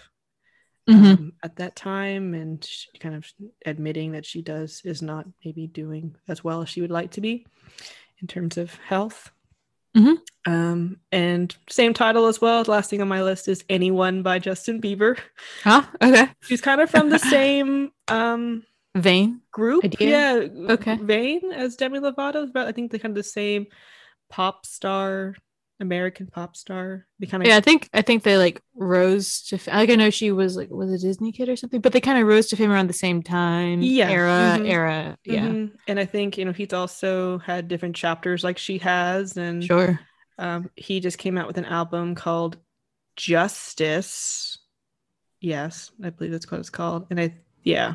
Speaker 2: Mhm.
Speaker 1: um, at that time and kind of admitting that she does is not maybe doing as well as she would like to be in terms of health.
Speaker 2: Mhm.
Speaker 1: Um, and same title as well. The last thing on my list is Anyone by Justin Bieber.
Speaker 2: Huh? Okay.
Speaker 1: She's kind of from the same um,
Speaker 2: Vain.
Speaker 1: group,
Speaker 2: Idea?
Speaker 1: yeah,
Speaker 2: Okay.
Speaker 1: vein as Demi Lovato, but I think they're kind of the same pop star, American pop star. They kind of
Speaker 2: Yeah, I think I think they like rose to. fa- Like I know she was like was a Disney kid or something, but they kind of rose to fame around the same time.
Speaker 1: Yeah,
Speaker 2: Era.
Speaker 1: mhm,
Speaker 2: Era. Yeah.
Speaker 1: Mhm. And I think you know he's also had different chapters like she has, and
Speaker 2: Sure.
Speaker 1: um, he just came out with an album called Justice. Yes, I believe that's what it's called. And I, yeah,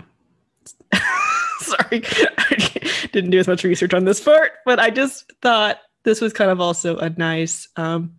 Speaker 1: sorry, I didn't do as much research on this part, but I just thought this was kind of also a nice. Um,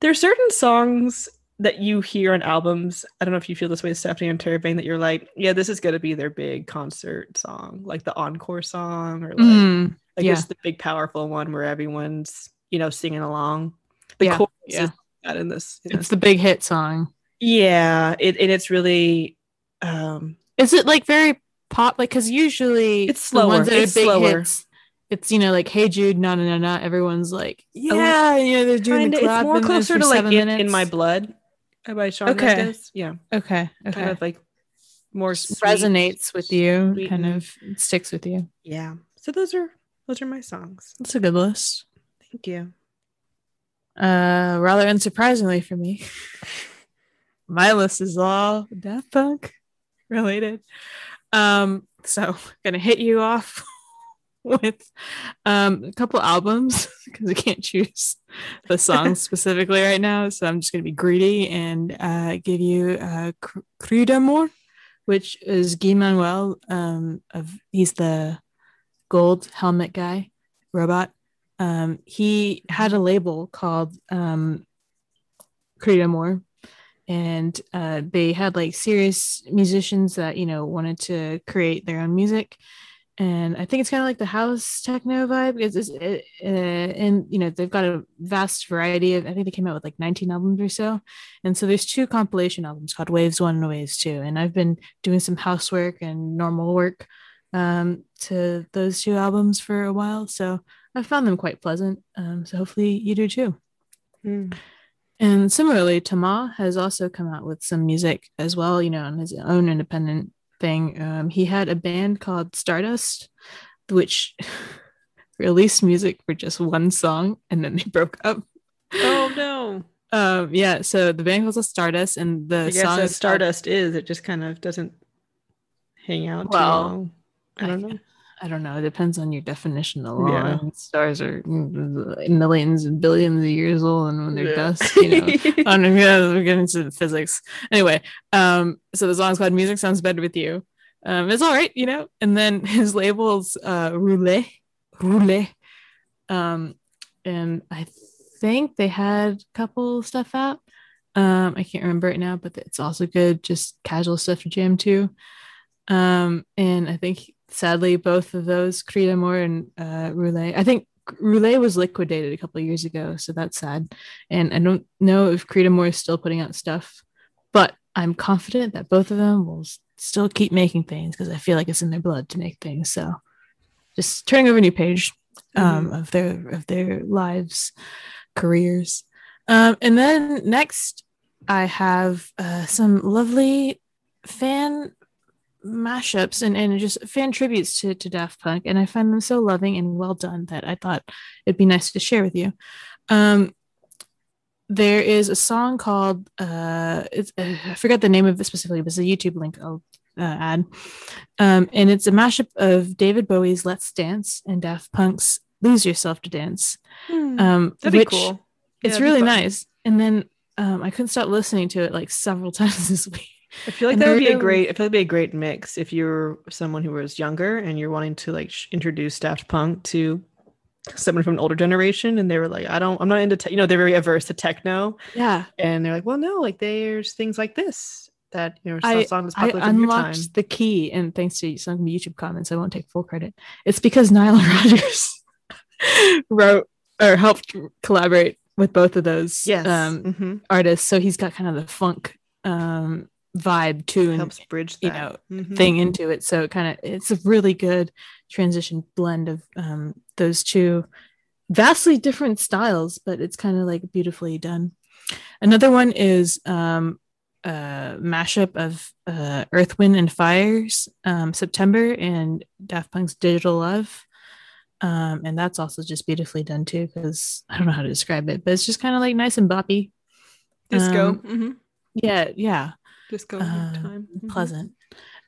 Speaker 1: there's certain songs that you hear on albums. I don't know if you feel this way, Stephanie and Terravang, that you're like, yeah, this is gonna be their big concert song, like the encore song, or like
Speaker 2: Mm,
Speaker 1: like
Speaker 2: yeah.
Speaker 1: the big powerful one where everyone's you know singing along. The
Speaker 2: Yeah,
Speaker 1: chorus
Speaker 2: yeah.
Speaker 1: is that in this. in
Speaker 2: It's
Speaker 1: this-
Speaker 2: the big hit song.
Speaker 1: yeah, it and it's really um
Speaker 2: Is it like very pop? Like, because usually
Speaker 1: It's
Speaker 2: the ones
Speaker 1: slower.
Speaker 2: that are
Speaker 1: It's
Speaker 2: big
Speaker 1: slower.
Speaker 2: hits. It's you know like Hey Jude, no no no. Everyone's like
Speaker 1: Yeah,
Speaker 2: yeah, you know they're doing
Speaker 1: kind
Speaker 2: the.
Speaker 1: It's more closer to like in, in my blood by Shawn
Speaker 2: Okay.
Speaker 1: Mendes. Yeah,
Speaker 2: Okay, okay.
Speaker 1: kind of like more sweet,
Speaker 2: resonates with you,
Speaker 1: sweet
Speaker 2: kind of sticks with you.
Speaker 1: Yeah. So those are those are my songs.
Speaker 2: That's a good list.
Speaker 1: Thank you.
Speaker 2: Uh, rather unsurprisingly for me, my list is all Daft Punk related. Um, so gonna hit you off with um a couple albums because I can't choose the songs specifically right now, so I'm just gonna be greedy and uh give you uh Cr- Crydamoure, which is Guy Manuel. Um, of he's the gold helmet guy, robot. Um, he had a label called um, Crydamoure, and uh, they had like serious musicians that you know wanted to create their own music. And I think it's kind of like the house techno vibe because it's, it, uh, and you know they've got a vast variety of. I think they came out with like 19 albums or so, and so there's two compilation albums called Waves One and Waves Two. And I've been doing some housework and normal work um, to those two albums for a while, so I found them quite pleasant. Um, so hopefully you do too.
Speaker 1: Hmm.
Speaker 2: And similarly, Thomas has also come out with some music as well, you know, on his own independent thing. Um, he had a band called Stardust, which released music for just one song and then they broke up.
Speaker 1: Oh no.
Speaker 2: Um, yeah, so the band was a Stardust, and the
Speaker 1: I
Speaker 2: song is
Speaker 1: Stardust is, it just kind of doesn't hang out too
Speaker 2: Well,
Speaker 1: long. I don't know.
Speaker 2: I don't know. It depends on your definition of long. Yeah. Stars are millions and billions of years old, and when they're yeah. dust, you know, I don't know. We're getting into the physics anyway. Um, so the song's called "Music Sounds Better with You." Um, it's all right, you know. And then his label's uh, Roulé, Roulé, um, and I think they had a couple stuff out. Um, I can't remember it now, but it's also good, just casual stuff to jam to. Um, and I think sadly both of those, Crydamoure and uh, Roulé, I think Roulé was liquidated a couple years ago, so that's sad. And I don't know if Crydamoure is still putting out stuff, but I'm confident that both of them will still keep making things because I feel like it's in their blood to make things. So just turning over a new page um, mm-hmm. of their of their lives, careers. Um, and then next, I have uh, some lovely fan mashups and, and just fan tributes to, to Daft Punk. And I find them so loving and well done that I thought it'd be nice to share with you. Um, there is a song called, uh, it's, uh, I forgot the name of it specifically, but it's a YouTube link I'll uh, add. Um, and it's a mashup of David Bowie's Let's Dance and Daft Punk's Lose Yourself to Dance.
Speaker 1: Hmm, um, that'd be cool.
Speaker 2: Yeah, it's really nice. And then um, I couldn't stop listening to it like several times this week.
Speaker 1: I feel like and that would be a great. I feel like be a great mix if you're someone who was younger and you're wanting to like sh- introduce Daft Punk to someone from an older generation, and they were like, "I don't, I'm not into, te-, you know, they're very averse to techno."
Speaker 2: Yeah,
Speaker 1: and they're like, "Well, no, like there's things like this that you know,
Speaker 2: I, songs I unlocked the key, and thanks to some YouTube comments, I won't take full credit. It's because Nile Rodgers wrote or helped collaborate with both of those
Speaker 1: yes.
Speaker 2: um, mm-hmm. artists. So he's got kind of the funk um, vibe too, and
Speaker 1: helps bridge that.
Speaker 2: you know mm-hmm. thing into it. So it kind of it's a really good transition blend of um, those two vastly different styles, but it's kind of like beautifully done. Another one is um, a mashup of uh, Earth, Wind, and Fire's um, September and Daft Punk's Digital Love. Um, and that's also just beautifully done too, because I don't know how to describe it, but it's just kind of like nice and boppy.
Speaker 1: Disco. Um, mm-hmm.
Speaker 2: Yeah, yeah.
Speaker 1: Disco uh, time.
Speaker 2: Mm-hmm. Pleasant.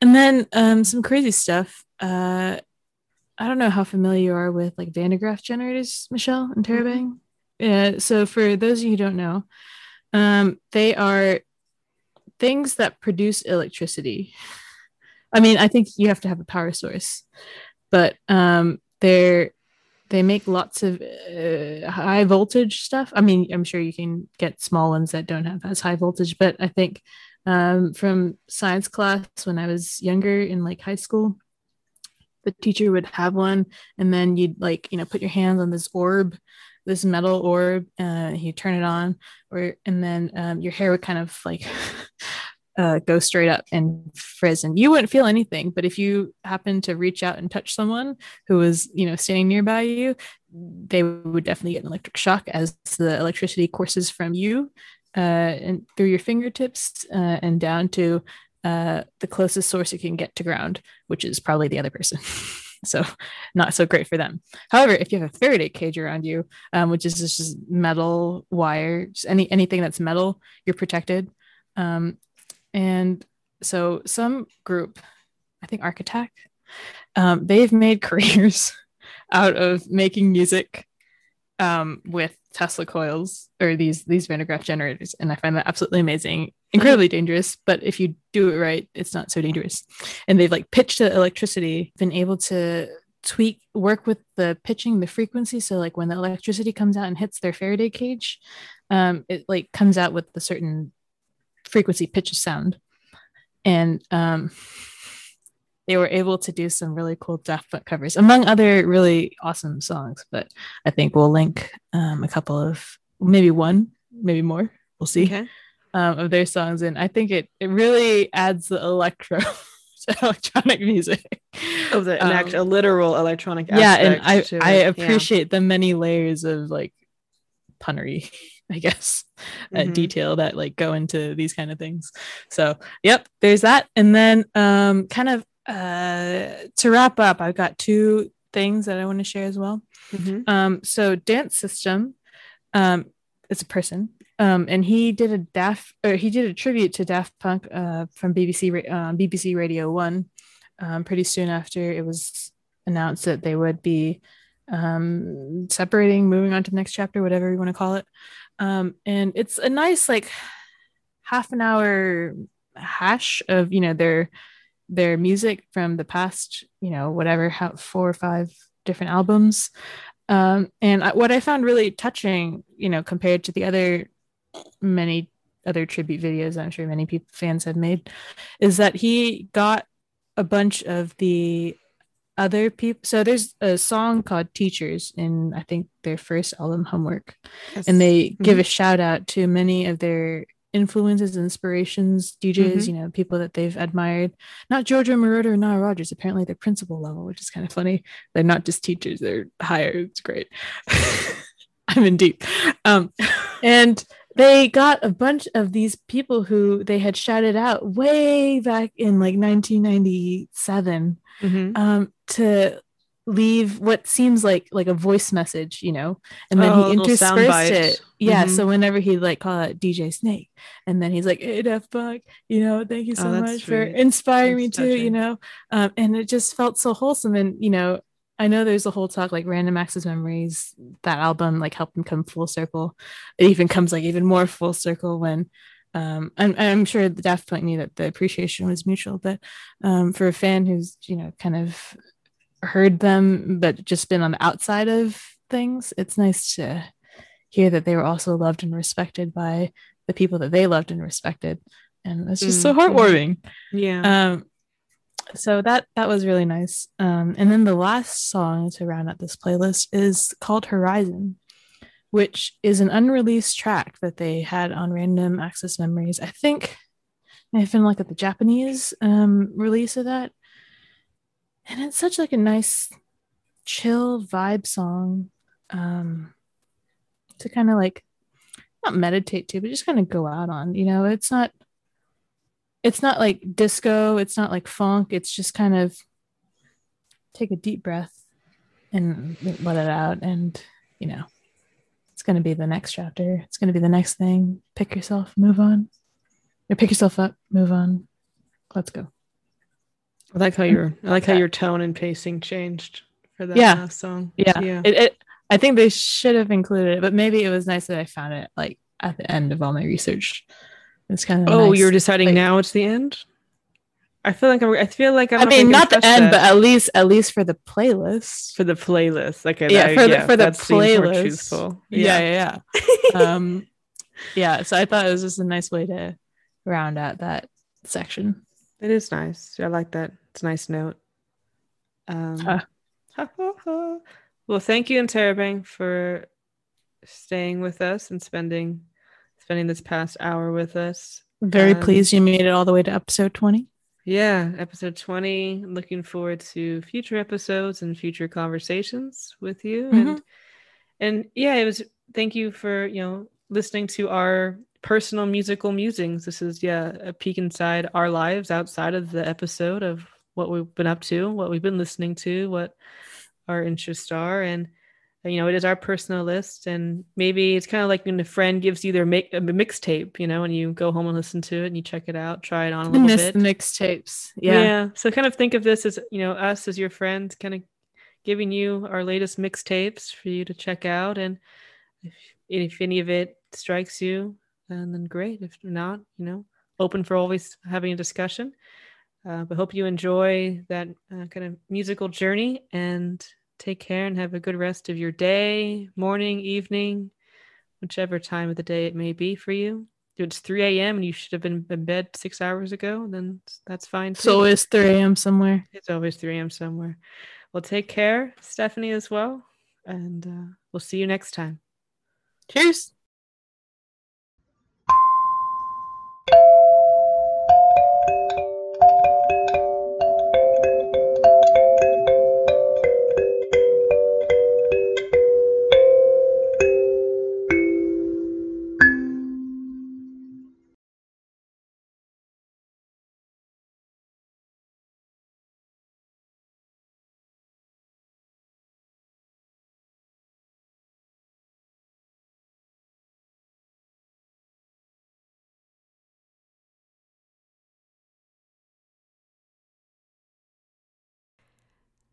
Speaker 2: And then um, some crazy stuff. Uh, I don't know how familiar you are with like Van de Graaff generators, Michelle and Tara Mm-hmm. Yeah. So for those of you who don't know, um, they are things that produce electricity. I mean, I think you have to have a power source, but um, they're they make lots of uh, high voltage stuff. I mean, I'm sure you can get small ones that don't have as high voltage, but I think um, from science class when I was younger in like high school, the teacher would have one, and then you'd like you know put your hands on this orb, this metal orb, uh, you turn it on, or and then um, your hair would kind of like uh, go straight up and frizz and you wouldn't feel anything but if you happen to reach out and touch someone who was you know standing nearby you they would definitely get an electric shock as the electricity courses from you and through your fingertips uh, and down to uh, the closest source you can get to ground which is probably the other person. So not so great for them. However if you have a faraday cage around you um, which is just metal wire just any anything that's metal you're protected. Um, and so some group, I think ArcAttack, um, they've made careers out of making music um, with Tesla coils or these these Van de Graaff generators, and I find that absolutely amazing, incredibly dangerous. But if you do it right, it's not so dangerous. And they've like pitched the electricity, been able to tweak work with the pitching the frequency so like when the electricity comes out and hits their faraday cage um, it like comes out with a certain frequency pitch of sound. And um, they were able to do some really cool Daft Punk covers, among other really awesome songs. But I think we'll link um, a couple of, maybe one, maybe more. We'll see. Okay. Um, of their songs, and I think it it really adds the electro to electronic music.
Speaker 1: Of the an um, a literal electronic. Aspect.
Speaker 2: Yeah, and I I appreciate yeah. the many layers of like punnery I guess, uh, mm-hmm. detail that like go into these kind of things. So, yep, there's that. And then, um, kind of uh, to wrap up, I've got two things that I want to share as well. Mm-hmm. Um, so, Dance System, um, it's a person, um, and he did a Daft or he did a tribute to Daft Punk uh, from BBC uh, BBC Radio One. Um, pretty soon after it was announced that they would be um, separating, moving on to the next chapter, whatever you want to call it. Um, and it's a nice like half an hour hash of you know their their music from the past, you know, whatever, how, four or five different albums. Um, and I, what I found really touching, you know, compared to the other many other tribute videos I'm sure many people fans have made, is that he got a bunch of the other people. So there's a song called Teachers in I think their first album Homework, yes. and they mm-hmm. give a shout out to many of their influences, inspirations, DJs, mm-hmm. you know, people that they've admired. Not Giorgio Moroder or Nile Rodgers. Apparently, they're principal level, which is kind of funny. They're not just teachers; they're higher. It's great. I'm in deep. Um, and they got a bunch of these people who they had shouted out way back in like 1997 mm-hmm. um, to leave what seems like like a voice message, you know, and then oh, he interspersed it. Yeah. Mm-hmm. So whenever he like call it DJ Snake, and then he's like, "Hey, Daft Punk, you know, thank you so oh, much for inspiring that's me touching. too," you know, um, and it just felt so wholesome. And you know, I know there's a whole talk like Random Access Memories. That album like helped him come full circle. It even comes like even more full circle when um, I'm, I'm sure the Daft Punk knew that the appreciation was mutual, but um, for a fan who's you know kind of heard them but just been on the outside of things it's nice to hear that they were also loved and respected by the people that they loved and respected. And it's just mm, so heartwarming.
Speaker 1: Yeah.
Speaker 2: Um so that that was really nice. Um and then the last song to round out this playlist is called horizon which is an unreleased track that they had on random access memories. I think i've been like at the japanese um release of that and it's such like a nice chill vibe song um to kind of like not meditate to but just kind of go out on you know? It's not it's not like disco it's not like funk it's just kind of take a deep breath and let it out and you know it's going to be the next chapter. It's going to be the next thing. Pick yourself move on. Or pick yourself up move on. Let's go
Speaker 1: I like how your I like how your tone and pacing changed for that
Speaker 2: yeah.
Speaker 1: song.
Speaker 2: Yeah. yeah. It, it, I think they should have included it, but maybe it was nice that I found it like at the end of all my research. It's kind of
Speaker 1: Oh,
Speaker 2: nice,
Speaker 1: you're deciding like, now it's the end? I feel like I'm, I feel like I'm
Speaker 2: I mean, not the end, that. but at least at least for the playlist.
Speaker 1: For the playlist, okay.
Speaker 2: Yeah, that, for the yeah, for the playlist. Yeah, yeah, yeah. um, yeah. So I thought it was just a nice way to round out that section.
Speaker 1: It is nice. I like that. It's a nice note. Um, huh. well, thank you, Interrobang, for staying with us and spending spending this past hour with us.
Speaker 2: Very um, pleased you made it all the way to episode 20.
Speaker 1: Yeah, episode 20. Looking forward to future episodes and future conversations with you. Mm-hmm. And and yeah, it was thank you for, you know, listening to our personal musical musings. This is yeah a peek inside our lives outside of the episode of what we've been up to, what we've been listening to, what our interests are, and uh, you know it is our personal list. And maybe it's kind of like when a friend gives you their make a uh, mixtape, you know, and you go home and listen to it and you check it out, try it on a little
Speaker 2: miss
Speaker 1: bit.
Speaker 2: The mixtapes, yeah.
Speaker 1: Yeah. So kind of think of this as you know us as your friends, kind of giving you our latest mixtapes for you to check out, and if, if any of it strikes you and then great. If not, you know, open for always having a discussion. Uh, but hope you enjoy that uh, kind of musical journey and take care and have a good rest of your day, morning, evening, whichever time of the day it may be for you. If it's 3 a.m. and you should have been in bed six hours ago, then that's fine. Too.
Speaker 2: So it's 3 a.m. somewhere.
Speaker 1: It's always 3 a.m. somewhere. Well, take care, Stephanie, as well. And uh, we'll see you next time.
Speaker 2: Cheers.